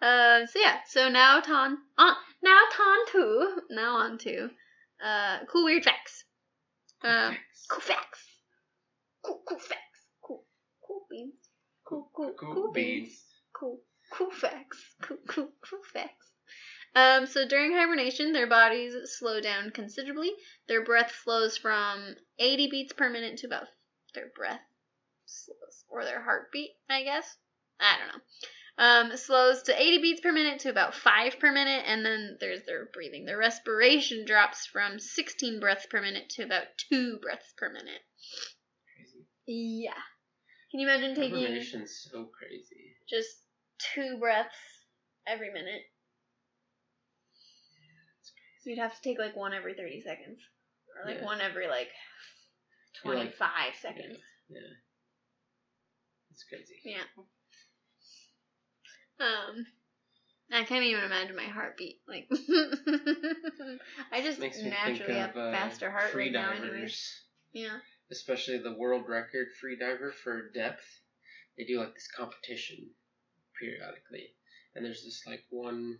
Uh, so yeah, so now ton on now ton two now on to uh cool weird facts. Um, cool facts. Cool cool facts. Cool cool beans. Cool cool Cool cool, beans. beans. Cool cool facts. Cool cool cool facts. Um, so during hibernation, their bodies slow down considerably. Their breath flows from 80 beats per minute to about their breath slows, or their heartbeat, I guess. I don't know. Um, slows to 80 beats per minute to about 5 per minute, and then there's their breathing. Their respiration drops from 16 breaths per minute to about 2 breaths per minute. Crazy. Yeah. Can you imagine taking Hibernation's so crazy. just 2 breaths every minute? It's crazy. So you'd have to take like one every 30 seconds. Or like Yeah. one every like You're like- 25 seconds. Yeah. It's crazy. Yeah. Um, I can't even imagine my heartbeat. Like, I just naturally have uh, faster heart free rate now, anyways. Yeah. especially the world record free diver for depth. They do like this competition periodically, and there's this like one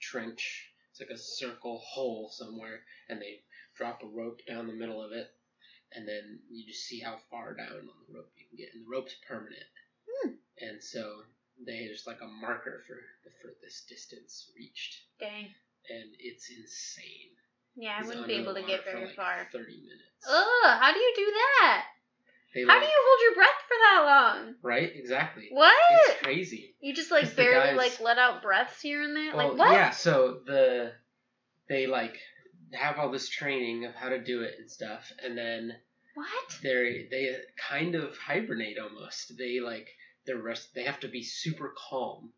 trench. It's like a circle hole somewhere, and they drop a rope down the middle of it, and then you just see how far down on the rope you can get, and the rope's permanent. Hmm. And so there's like a marker for the furthest distance reached, Dang. and it's insane. Yeah, I He's wouldn't be able to get very like, far. Thirty minutes. Ugh, how do you do that? They, How like- do you hold your breath for that long? Right? Exactly. What? It's crazy. You just like barely guys- like let out breaths here and there? Well, like what? yeah. So the they like have all this training of how to do it and stuff, and then What? they they kind of hibernate almost. They like their rest. They have to be super calm,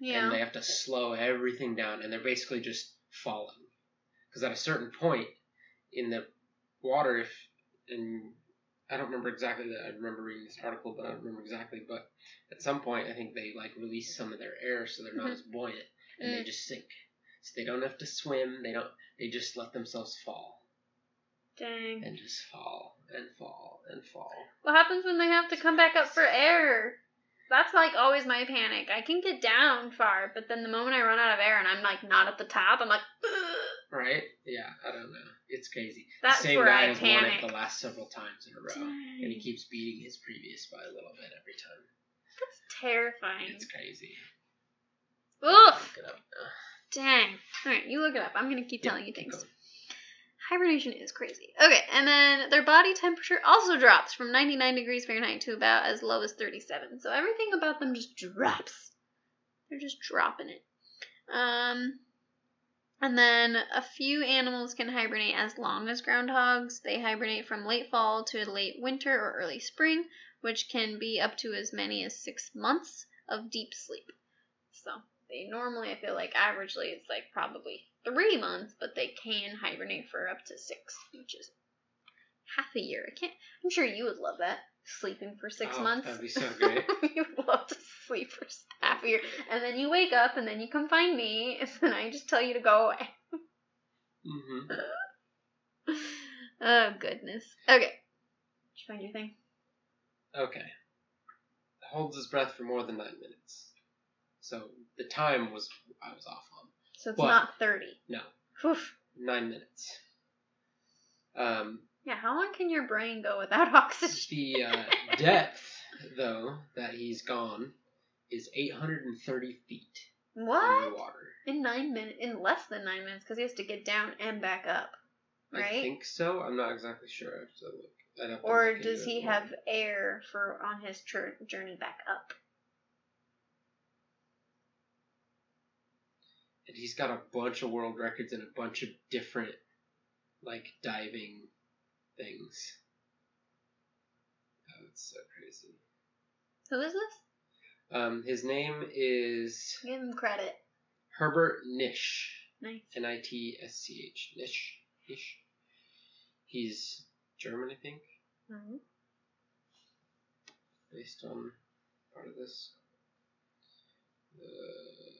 Yeah. and they have to slow everything down, and they're basically just falling. Because at a certain point in the water, if and I don't remember exactly that. I remember reading this article, but I don't remember exactly. But at some point, I think they like release some of their air, so they're not Mhm. as buoyant, and they Mm. just sink. So they don't have to swim. They don't. They just let themselves fall Dang. and just fall and fall and fall. What happens when they have to come back up for air? That's like always my panic. I can get down far, but then the moment I run out of air and I'm like not at the top, I'm like, Ugh. Right? Yeah. I don't know. It's crazy. That's the same where guy I has won it panic. the last several times in a row, and he keeps beating his previous by a little bit every time. That's terrifying. It's crazy. Ugh. Look it up now. Dang. Alright, you look it up. I'm gonna keep Yeah, telling you things. Hibernation is crazy. Okay, and then their body temperature also drops from 99 degrees Fahrenheit to about as low as 37. So everything about them just drops. They're just dropping it. Um, And then a few animals can hibernate as long as groundhogs. They hibernate from late fall to late winter or early spring, which can be up to as many as six months of deep sleep. So they normally, I feel like, averagely it's like probably three months, but they can hibernate for up to six, which is half a year. I can't. I'm sure you would love that sleeping for six Oh, months. that'd be so great. you would love to sleep for half a year, and then you wake up, and then you come find me, and then I just tell you to go away. hmm oh goodness. Okay. Did you find your thing? Okay. Holds his breath for more than nine minutes. So the time was I was off on. So it's not thirty. No, Oof. nine minutes. Um, Yeah. How long can your brain go without oxygen? the uh, depth, though, that he's gone is 830 feet What? underwater. In nine minutes? In less than nine minutes, because he has to get down and back up, right? I think so. I'm not exactly sure. I have to look. I'd have to Or look does he have air for on his tr- journey back up? He's got a bunch of world records and a bunch of different, like, diving things. Oh, it's so crazy. Who is this? Um, his name is Give him credit. Herbert Nitsch. Nice. N I T S C H. Nitsch. Nish. He's German, I think, Mhm. based on part of this. Uh,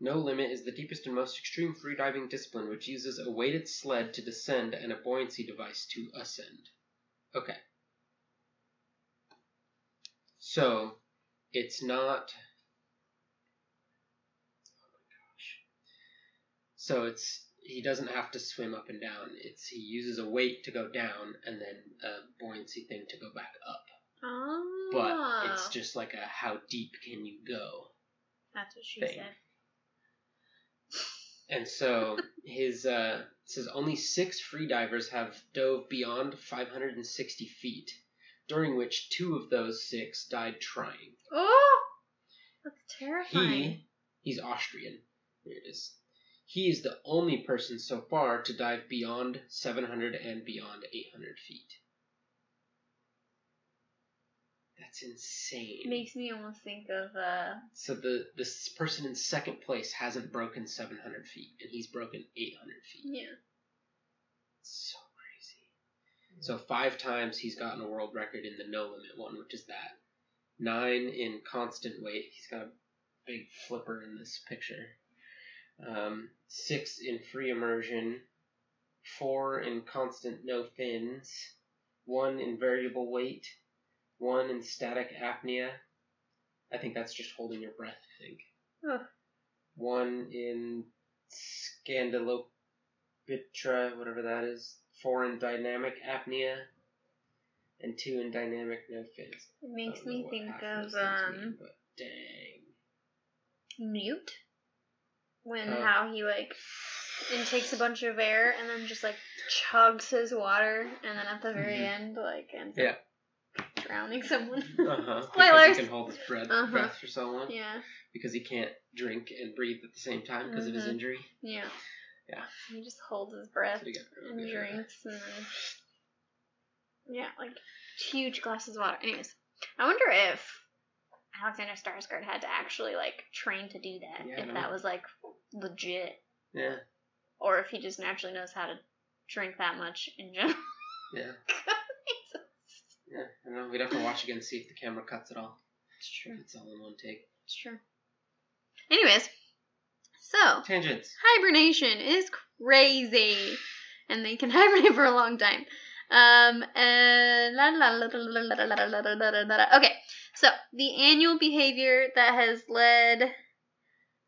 no Limit is the deepest and most extreme freediving discipline which uses a weighted sled to descend and a buoyancy device to ascend. Okay. So, it's not. Oh my gosh. So it's he doesn't have to swim up and down. It's he uses a weight to go down and then a buoyancy thing to go back up. Oh. But it's ah. just like a how deep can you go? That's what she thing. said. And so his uh, says only six freedivers have dove beyond 560 feet, during which two of those six died trying. Oh, that's terrifying. He, he's Austrian. Here it is. He is the only person so far to dive beyond 700 and beyond 800 feet. That's insane. Makes me almost think of uh So the this person in second place hasn't broken 700 feet, and he's broken 800 feet. yeah. So crazy. So five times he's gotten a world record in the no limit one, which is that. Nine in constant weight. He's got a big flipper in this picture. Um, six in free immersion. Four in constant no fins. One in variable weight. One in static apnea. I think that's just holding your breath, I think. Ugh. One in skandalopetra, whatever that is. Four in dynamic apnea. And two in dynamic no fins. It makes me think of um mean, but dang. mute. When Oh. how he like intakes a bunch of air and then just like chugs his water and then at the very Mhm. end like ends Yeah. up drowning someone. Uh huh. Spoilers. Because he can hold his breath, Uh-huh. breath for so long. Yeah, Because he can't drink and breathe at the same time because of his Mhm. injury. yeah. Yeah. He just holds his breath So and drinks and then yeah, like huge glasses of water. Anyways, I wonder if Alexander Skarsgård had to actually like train to do that. Yeah, if that know. was like legit, Yeah. or if he just naturally knows how to drink that much in general. Yeah. Yeah, I don't know. We'd have to watch again and see if the camera cuts it all. It's true. It's all in one take. It's true. Anyways, so tangents. Hibernation is crazy, and they can hibernate for a long time. Um, and okay, so the annual behavior that has led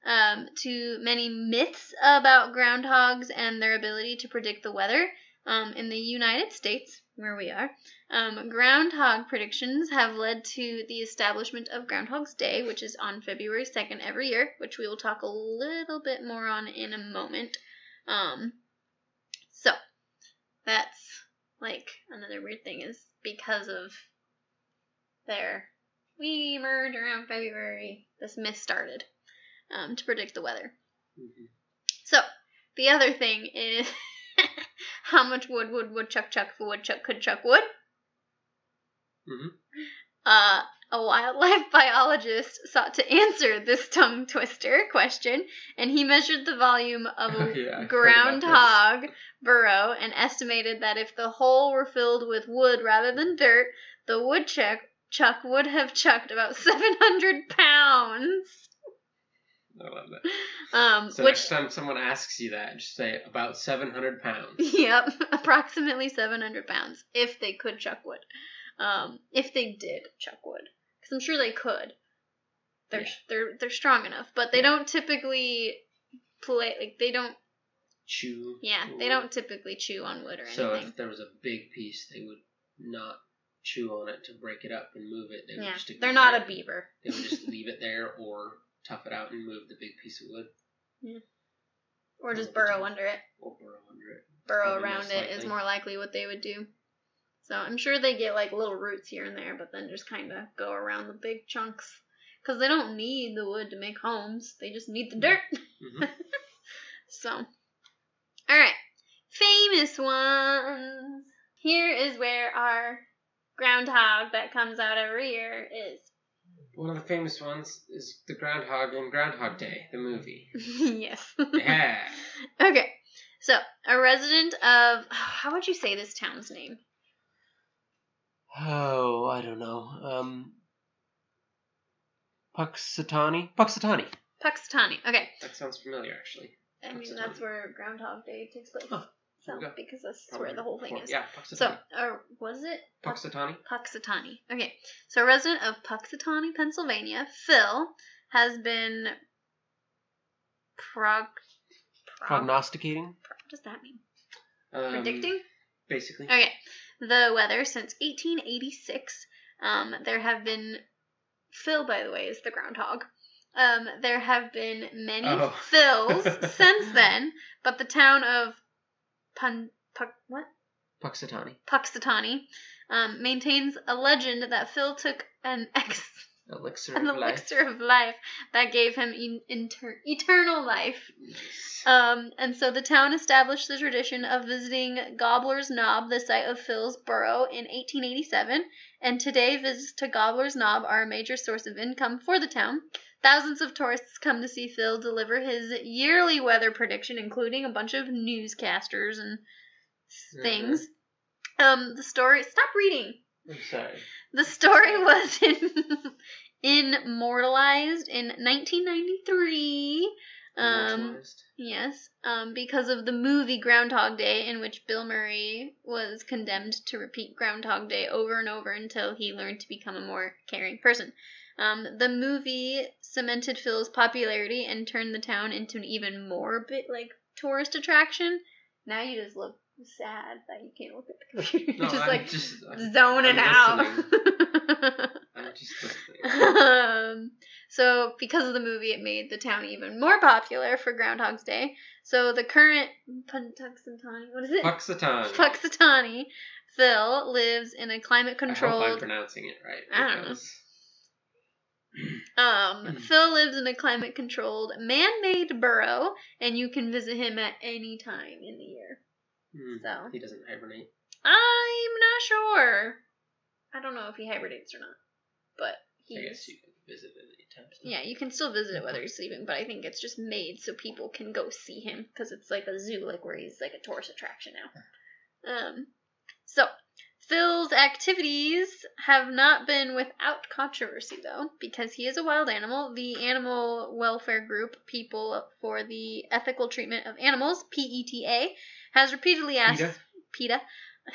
um, to many myths about groundhogs and their ability to predict the weather um, in the United States where we are, um, groundhog predictions have led to the establishment of Groundhog's Day, which is on February 2nd every year, which we will talk a little bit more on in a moment. Um, so, that's like another weird thing is because of their we emerge around February. This myth started um, to predict the weather. Mhm. So the other thing is how much wood would woodchuck chuck if a woodchuck could chuck wood? Mhm. Uh, a wildlife biologist sought to answer this tongue twister question, and he measured the volume of a Yeah, I've heard about groundhog burrow and estimated that if the hole were filled with wood rather than dirt, the woodchuck chuck would have chucked about 700 pounds. I love that. Um, So which next time someone asks you that, just say about 700 pounds. Yep, approximately 700 pounds if they could chuck wood. Um, if they did chuck wood, because I'm sure they could. They're Yeah. they're they're strong enough, but they Yeah. don't typically play like they don't. Chew. Yeah, they don't typically chew on wood or anything. So if there was a big piece, they would not chew on it to break it up and move it. They yeah, just they're not it. a beaver. They would just leave it there or tough it out and move the big piece of wood Or just burrow yeah. under it. or burrow under it. Burrow Probably around it is more likely what they would do. So I'm sure they get like little roots here and there, but then just kind of go around the big chunks. Because they don't need the wood to make homes, they just need the dirt. Mhm. So, alright. Famous ones. Here is where our groundhog that comes out every year is. One of the famous ones is the Groundhog in Groundhog Day, the movie. yes. Yeah. okay. So, a resident of. How would you say this town's name? Oh, I don't know. Um, Puxatani? Puxatani. Puxatani. Okay. That sounds familiar, actually. I mean, that's where Groundhog Day takes place. Huh, so, go. because that's Probably where the whole thing before- is. Yeah, Puxatani. So, uh, was it? Puxatani. Punxsutawney. Okay, so a resident of Punxsutawney, Pennsylvania, Phil, has been prog. prog Prognosticating. what does that mean? Um, Predicting? Basically. Okay, the weather since 1886. Um, there have been. Phil, by the way, is the groundhog. Um, there have been many Oh. Phils since then, but the town of Pun. Puck, what? Puxatani. Punxsutawney, um, maintains a legend that Phil took an ex Elixir an of life. of life that gave him in, inter- eternal life. Nice. Um, and so the town established the tradition of visiting Gobbler's Knob, the site of Phil's burrow, in 1887. And today, visits to Gobbler's Knob are a major source of income for the town. Thousands of tourists come to see Phil deliver his yearly weather prediction, including a bunch of newscasters and Mhm. things. Um, the story. Stop reading. I'm sorry. The story was in, immortalized in 1993. Um, Immortalized. yes, um, because of the movie Groundhog Day, in which Bill Murray was condemned to repeat Groundhog Day over and over until he learned to become a more caring person. Um, the movie cemented Phil's popularity and turned the town into an even more bit like tourist attraction. Now you just look sad that you can't look at the computer. You're just I'm like just, zoning I'm out. I'm just um, so because of the movie, it made the town even more popular for Groundhog's Day. So the current Punxsutawney, what is it? Puxatani. Punxsutawney Phil lives in a I hope I'm pronouncing it right. I don't know. Um, Phil lives in a climate-controlled, man-made burrow, and you can visit him at any time in the year. Hmm, So. He doesn't hibernate. I'm not sure. I don't know if he hibernates or not, but he. I guess you can visit at any time. so- Yeah, you can still visit it whether he's sleeping, but I think it's just made so people can go see him because it's like a zoo, like where he's like a tourist attraction now. Um, so Phil's activities have not been without controversy though, because he is a wild animal. The animal welfare group People for the Ethical Treatment of Animals (PETA) has repeatedly asked PETA? PETA,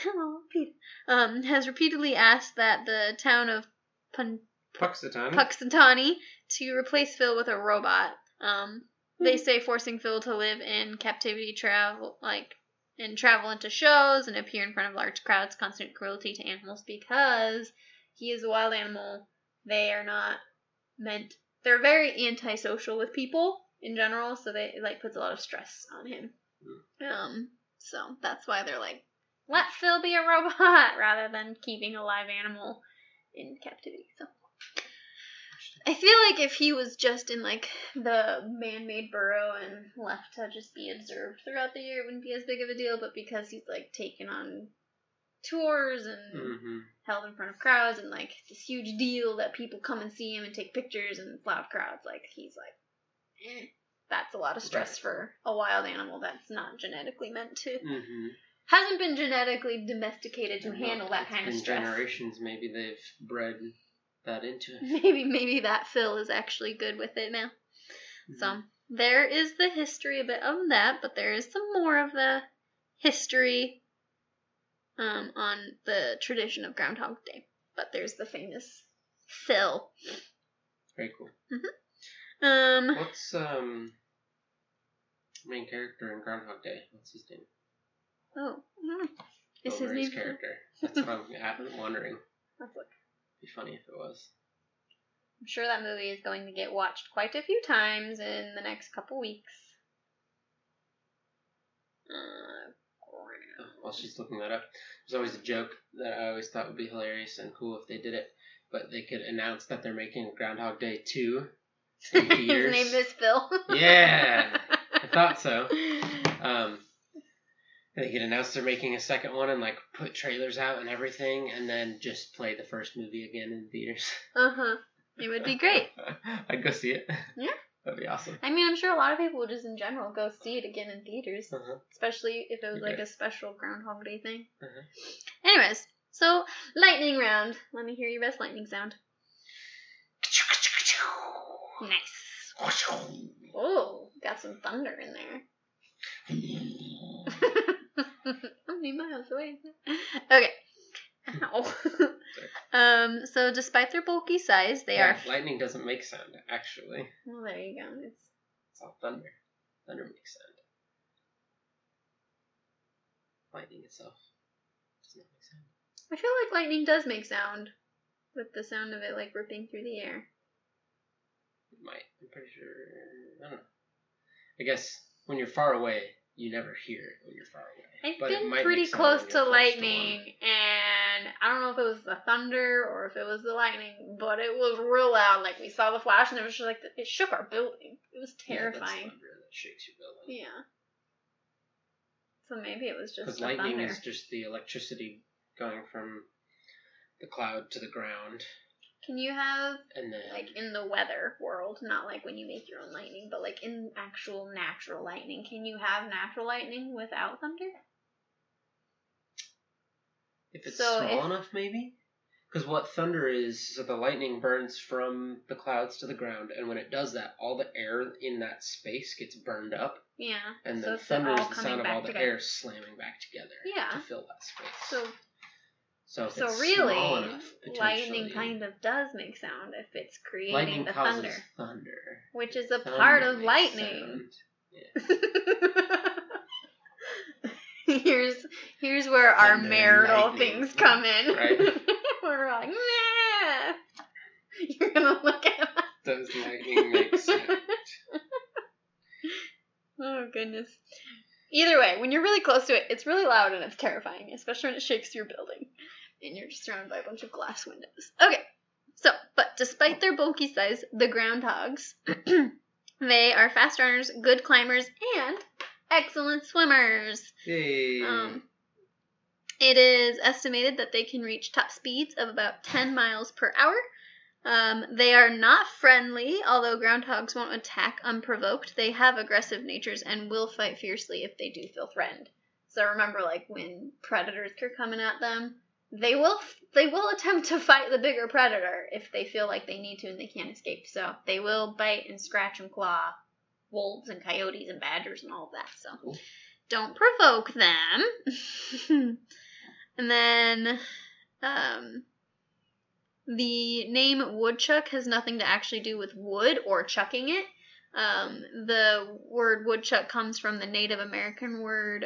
oh, PETA, um, has repeatedly asked that the town of Pun- Puxatani. Punxsutawney to replace Phil with a robot. Um, they say forcing Phil to live in captivity, travel like and travel into shows and appear in front of large crowds, constant cruelty to animals because he is a wild animal. They are not meant. They're very antisocial with people in general, so they it, like puts a lot of stress on him. Um, so that's why they're like, let Phil be a robot rather than keeping a live animal in captivity. So. I feel like if he was just in like the man-made burrow and left to just be observed throughout the year, it wouldn't be as big of a deal. But because he's like taken on tours and hmm held in front of crowds and like this huge deal that people come and see him and take pictures and loud crowds, like he's like, eh. that's a lot of stress Right. for a wild animal that's not genetically meant to, hmm hasn't been genetically domesticated to handle that kind of stress. Generations, maybe they've bred that into it. Maybe maybe that Phil is actually good with it now. So there is the history a bit of that, but there is some more of the history um, on the tradition of Groundhog Day. But there's the famous Phil. Very cool. Um, What's um main character in Groundhog Day? What's his name? oh, know. Is Bill his name character. That's what I'm wondering. Let's look. Be funny if it was. I'm sure that movie is going to get watched quite a few times in the next couple weeks. Uh, While she's looking that up, there's always a joke that I always thought would be hilarious and cool if they did it, but they could announce that they're making Groundhog Day 2 his name is Phil. Yeah, I thought so. Um, they could announce they're making a second one and like put trailers out and everything, and then just play the first movie again in theaters. Uh huh. It would be great. I'd go see it. Yeah. That'd be awesome. I mean, I'm sure a lot of people would just in general go see it again in theaters, Uh-huh. especially if it was like a special Groundhog Day thing. Uh-huh. Anyways, so lightning round. Let me hear your best lightning sound. Nice. Oh, got some thunder in there. How many miles away? Okay. Ow. um, so despite their bulky size, they Yeah, are. Lightning doesn't make sound, actually. Well, there you go. It's It's all thunder. Thunder makes sound. Lightning itself does not make sound. I feel like lightning does make sound with the sound of it like ripping through the air. It might. I'm pretty sure. I don't know. I guess when you're far away, you never hear it when you're far away. I've But it been pretty close to you're close to lightning, and I don't know if it was the thunder or if it was the lightning, but it was real loud. Like we saw the flash, and it was just like it shook our building. It was terrifying. Yeah, thunder that shakes your building. Yeah. So maybe it was just Because lightning thunder. is just the electricity going from the cloud to the ground, Can you have and then like in the weather world, not like when you make your own lightning, but like in actual natural lightning, can you have natural lightning without thunder? if it's so small if- enough, maybe. Because what thunder is, so the lightning burns from the clouds to the ground, and when it does that, all the air in that space gets burned up, Yeah. and so then thunder is the sound of all the together. air slamming back together Yeah. to fill that space. So So, so really, enough, lightning kind of does make sound if it's creating lightning the thunder, thunder. which is a Thunder part of lightning. sound. here's here's where our Thunder and marital things come in. Right. We're like, nah. You're gonna look at us. Does lightning make sound? Oh goodness. Either way, when you're really close to it, it's really loud and it's terrifying, especially when it shakes your building and you're just surrounded by a bunch of glass windows. Okay. So, but despite their bulky size, the groundhogs, they are fast runners, good climbers, and excellent swimmers. Yay. Um, it is estimated that they can reach top speeds of about 10 miles per hour. Um, they are not friendly, although groundhogs won't attack unprovoked. They have aggressive natures and will fight fiercely if they do feel threatened. So remember, like when predators are coming at them, they will they will attempt to fight the bigger predator if they feel like they need to and they can't escape. So they will bite and scratch and claw wolves and coyotes and badgers and all of that. So Cool. don't provoke them. and then um, the name woodchuck has nothing to actually do with wood or chucking it. Um, the word woodchuck comes from the Native American word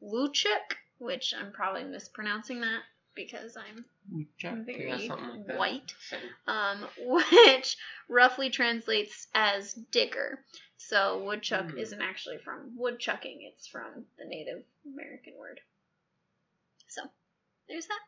woodchuck, which I'm probably mispronouncing that because I'm Woodchuck? very Yeah, like white um, which roughly translates as digger. So woodchuck Hmm. isn't actually from woodchucking; it's from the Native American word. So there's that.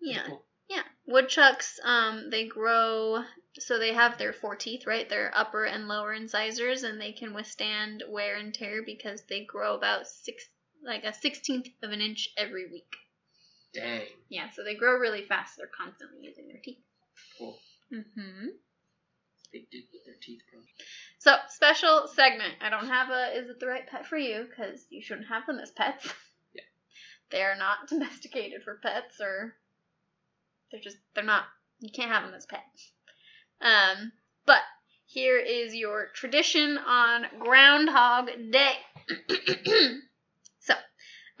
Yeah, Cool. yeah. Woodchucks, um, they grow so they have their four teeth, right? Their upper and lower incisors, and they can withstand wear and tear because they grow about six, like a sixteenth of an inch every week. Dang. Yeah, so they grow really fast. They're constantly using their teeth. Cool. Mm-hmm. Big Jud with their teeth broken. So special segment. I don't have a. Is it the right pet for you? Because you shouldn't have them as pets. Yeah. They are not domesticated for pets, or they're just they're not. You can't have them as pets. Um, but here is your tradition on Groundhog Day.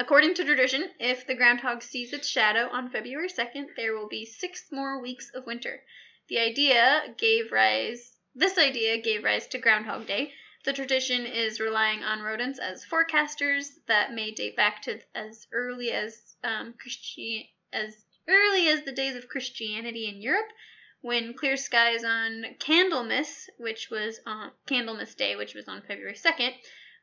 according to tradition, if the groundhog sees its shadow on February 2nd, there will be six more weeks of winter. The idea gave rise, this idea gave rise to Groundhog Day. The tradition is relying on rodents as forecasters that may date back to as early as um, as early as the days of Christianity in Europe when clear skies on Candlemas, which was on Candlemas Day, which was on February 2nd,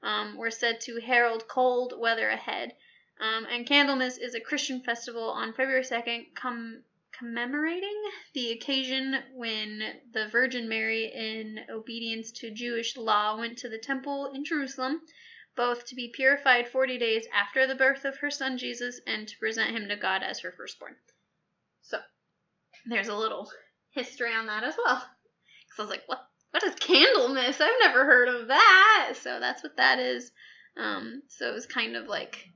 um, were said to herald cold weather ahead. Um, and Candlemas is a Christian festival on February 2nd, com- commemorating the occasion when the Virgin Mary, in obedience to Jewish law, went to the temple in Jerusalem, both to be purified 40 days after the birth of her son Jesus and to present him to God as her firstborn. So, there's a little history on that as well. Because I was like, what? What is Candlemas? I've never heard of that. So that's what that is. Um, so it was kind of like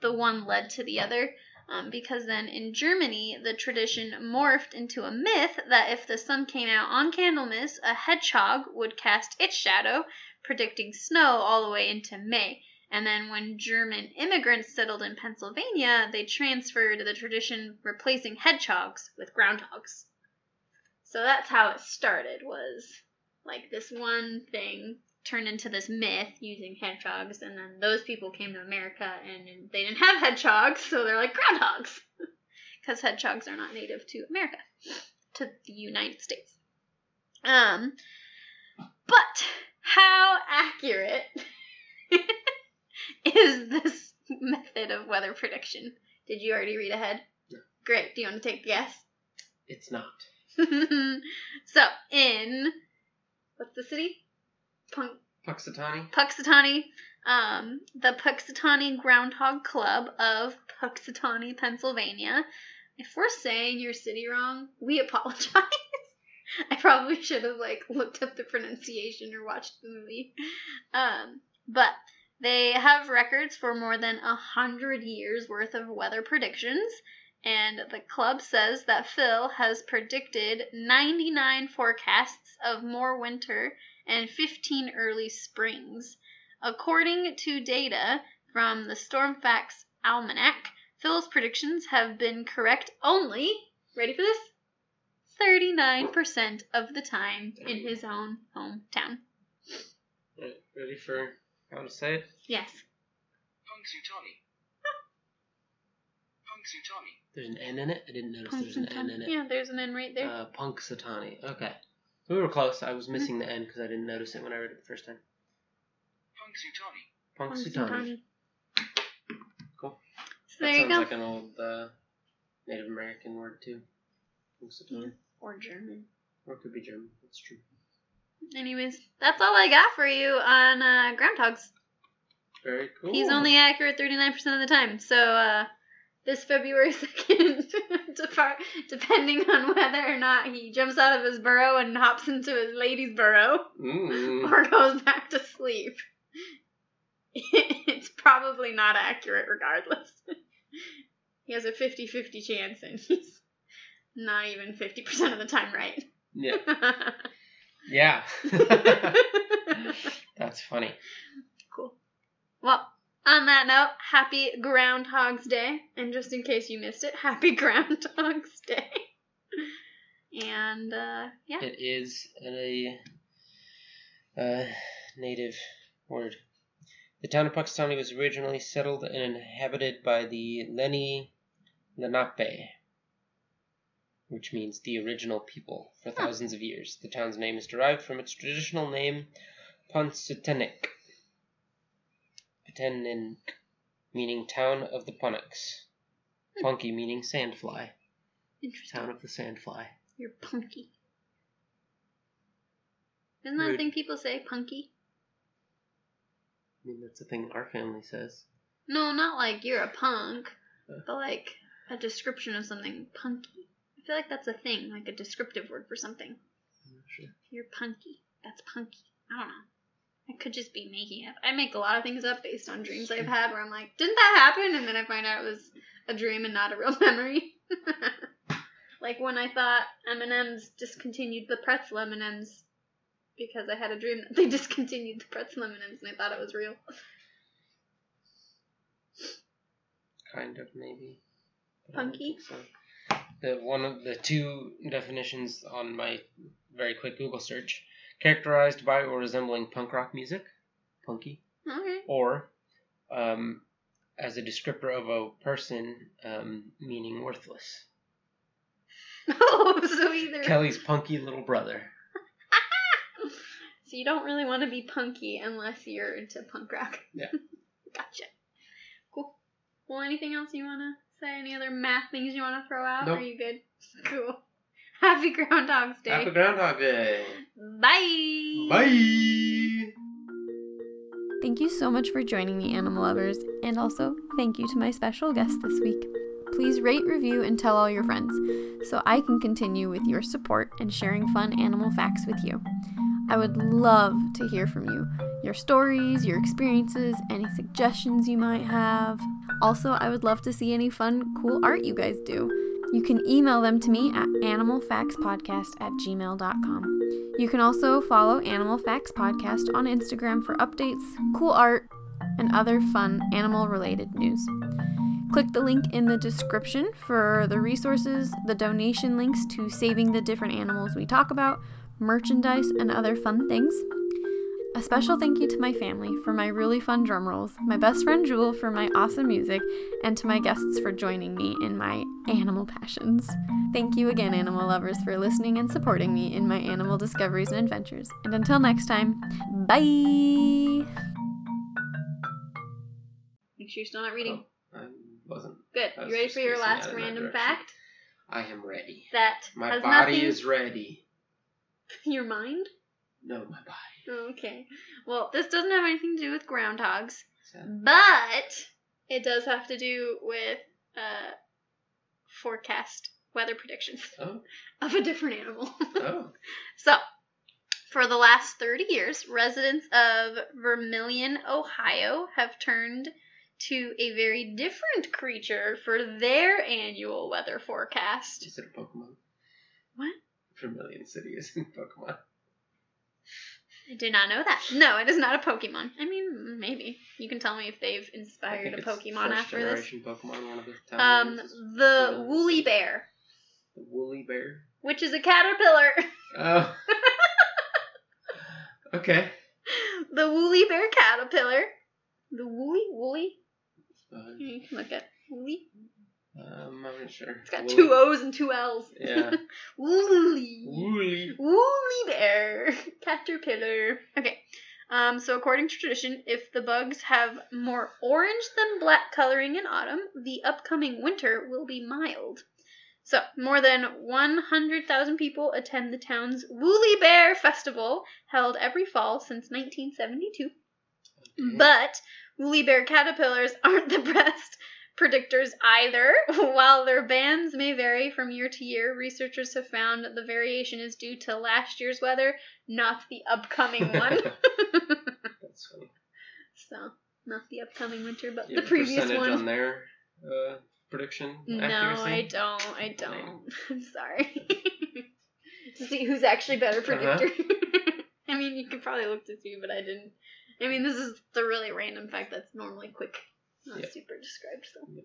the one led to the other. Um, because then in Germany, the tradition morphed into a myth that if the sun came out on Candlemas, a hedgehog would cast its shadow, predicting snow all the way into May. And then when German immigrants settled in Pennsylvania, they transferred the tradition replacing hedgehogs with groundhogs. So that's how it started was like this one thing turned into this myth using hedgehogs and then those people came to America and they didn't have hedgehogs, so they're like groundhogs. Cuz hedgehogs are not native to America, to the United States. Um but how accurate is this method of weather prediction? Did you already read ahead? No. Great. Do you want to take a guess? It's not. so in what's the city? Punk, Puxatani? Puxatawny. Um, the Puxatawny Groundhog Club of Puxatawny, Pennsylvania. If we're saying your city wrong, we apologize. I probably should have like looked up the pronunciation or watched the movie. Um, but they have records for more than a hundred years worth of weather predictions, and the club says that Phil has predicted 99 forecasts of more winter and 15 early springs. According to data from the Stormfax Almanac, Phil's predictions have been correct only, ready for this? 39% of the time in his own hometown. Right, ready for how to say it? Yes. Punxsutawney. Punxsutawney. There's an N in it? I didn't notice there's an N in it. Yeah, there's an N right there. Uh, Punxsutawney. Okay. We were close. I was missing the N because I didn't notice it when I read it the first time. Punk Sutani. Punk Punxsutawney. Cool. So That you sounds go. like an old uh, Native American word too. Punxsutawney. Or German. Or it could be German. That's true. Anyways, that's all I got for you on uh, groundhogs. Very cool. He's only accurate 39% of the time. So, uh, this February 2nd, depending on whether or not he jumps out of his burrow and hops into his lady's burrow Mm. or goes back to sleep, it's probably not accurate regardless. he has a 50 50 chance and he's not even 50% of the time right. Yeah. Yeah. That's funny. Cool. Well, on that note, happy Groundhog's Day. And just in case you missed it, happy Groundhog's Day. And, uh, yeah. It is a uh, native word. The town of Punxsutawney was originally settled and inhabited by the Lenni Lenape, which means the original people, for thousands of years. The town's name is derived from its traditional name, Ponsitenik, Peteninck, meaning town of the Punks. Hmm. Punky meaning sandfly, Interesting. town of the sandfly. You're punky. Isn't that a Rude. thing people say? Punky? I mean, that's a thing our family says. No, not like you're a punk, Huh. but like a description of something punky. I feel like that's a thing, like a descriptive word for something. I'm not sure. You're punky. That's punky. I don't know. I could just be making it. up. I make a lot of things up based on dreams I've had where I'm like, didn't that happen? And then I find out it was a dream and not a real memory. like when I thought M&M's discontinued the pretzel M&M's because I had a dream that they discontinued the pretzel M&M's and I thought it was real. Kind of, maybe. Punky? So. The one of the two definitions on my very quick Google search: characterized by or resembling punk rock music, punky, Okay. or um, as a descriptor of a person, um, meaning worthless. Oh, so either. Kelly's punky little brother. So you don't really want to be punky unless you're into punk rock. Yeah. gotcha. Cool. Well, anything else you want to say? Any other math things you want to throw out? Nope. Are you good? Cool. Happy Groundhog's Day. Happy Groundhog Day. Bye. Bye. Thank you so much for joining me, animal lovers, and also thank you to my special guest this week. Please rate, review, and tell all your friends so I can continue with your support and sharing fun animal facts with you. I would love to hear from you your stories, your experiences, any suggestions you might have. Also, I would love to see any fun, cool art you guys do. You can email them to me at animalfactspodcast at gmail.com. You can also follow Animal Facts Podcast on Instagram for updates, cool art, and other fun animal related news. Click the link in the description for the resources, the donation links to saving the different animals we talk about, merchandise, and other fun things. A special thank you to my family for my really fun drum rolls, my best friend Jewel for my awesome music, and to my guests for joining me in my animal passions. Thank you again, animal lovers, for listening and supporting me in my animal discoveries and adventures. And until next time, bye! Make sure you're still not reading. Oh, I wasn't. Good. I was You ready for your last random fact? I am ready. That My has body nothing. is ready. Your mind? No, my body. Okay. Well, this doesn't have anything to do with groundhogs. So, But it does have to do with uh, forecast weather predictions oh, of a different animal. oh. so, for the last 30 years, residents of Vermilion, Ohio have turned to a very different creature for their annual weather forecast. Is it a Pokemon? What? Vermilion City is in Pokemon. I did not know that. No, it is not a Pokemon. I mean, maybe. You can tell me if they've inspired a Pokemon after this. Pokemon, one of the town Um, the Vermilion woolly bear, The woolly bear. which is a caterpillar. Oh. okay. the woolly bear caterpillar. The woolly woolly. Uh, You can look at woolly. Um, I'm not sure. It's got Woolly- two O's and two L's. Yeah. woolly. Woolly. Woolly bear caterpillar. Okay. Um, so according to tradition, if the bugs have more orange than black coloring in autumn, the upcoming winter will be mild. So, more than 100,000 people attend the town's Woolly Bear Festival, held every fall since 1972. Okay. But woolly bear caterpillars aren't the best predictors either. While their bands may vary from year to year, researchers have found the variation is due to last year's weather, not the upcoming one. That's funny. so, not the upcoming winter, but You the previous percentage one. on their uh, prediction No, accuracy? I don't. I don't. I'm sorry. to see who's actually better Uh-huh. predictor. I mean, you could probably look to see, but I didn't. I mean, this is the really random fact that's normally quick, not Yeah. super described. So, Yeah.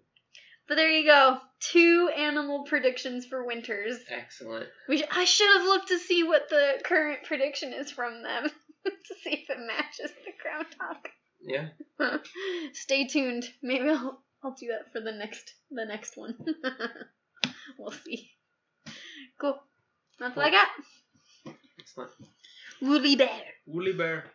but there you go. Two animal predictions for winters. Excellent. We I should have looked to see what the current prediction is from them to see if it matches the groundhog. Yeah. Stay tuned. Maybe I'll I'll do that for the next the next one. we'll see. Cool. That's all I got. Excellent. Woolly bear. Woolly bear.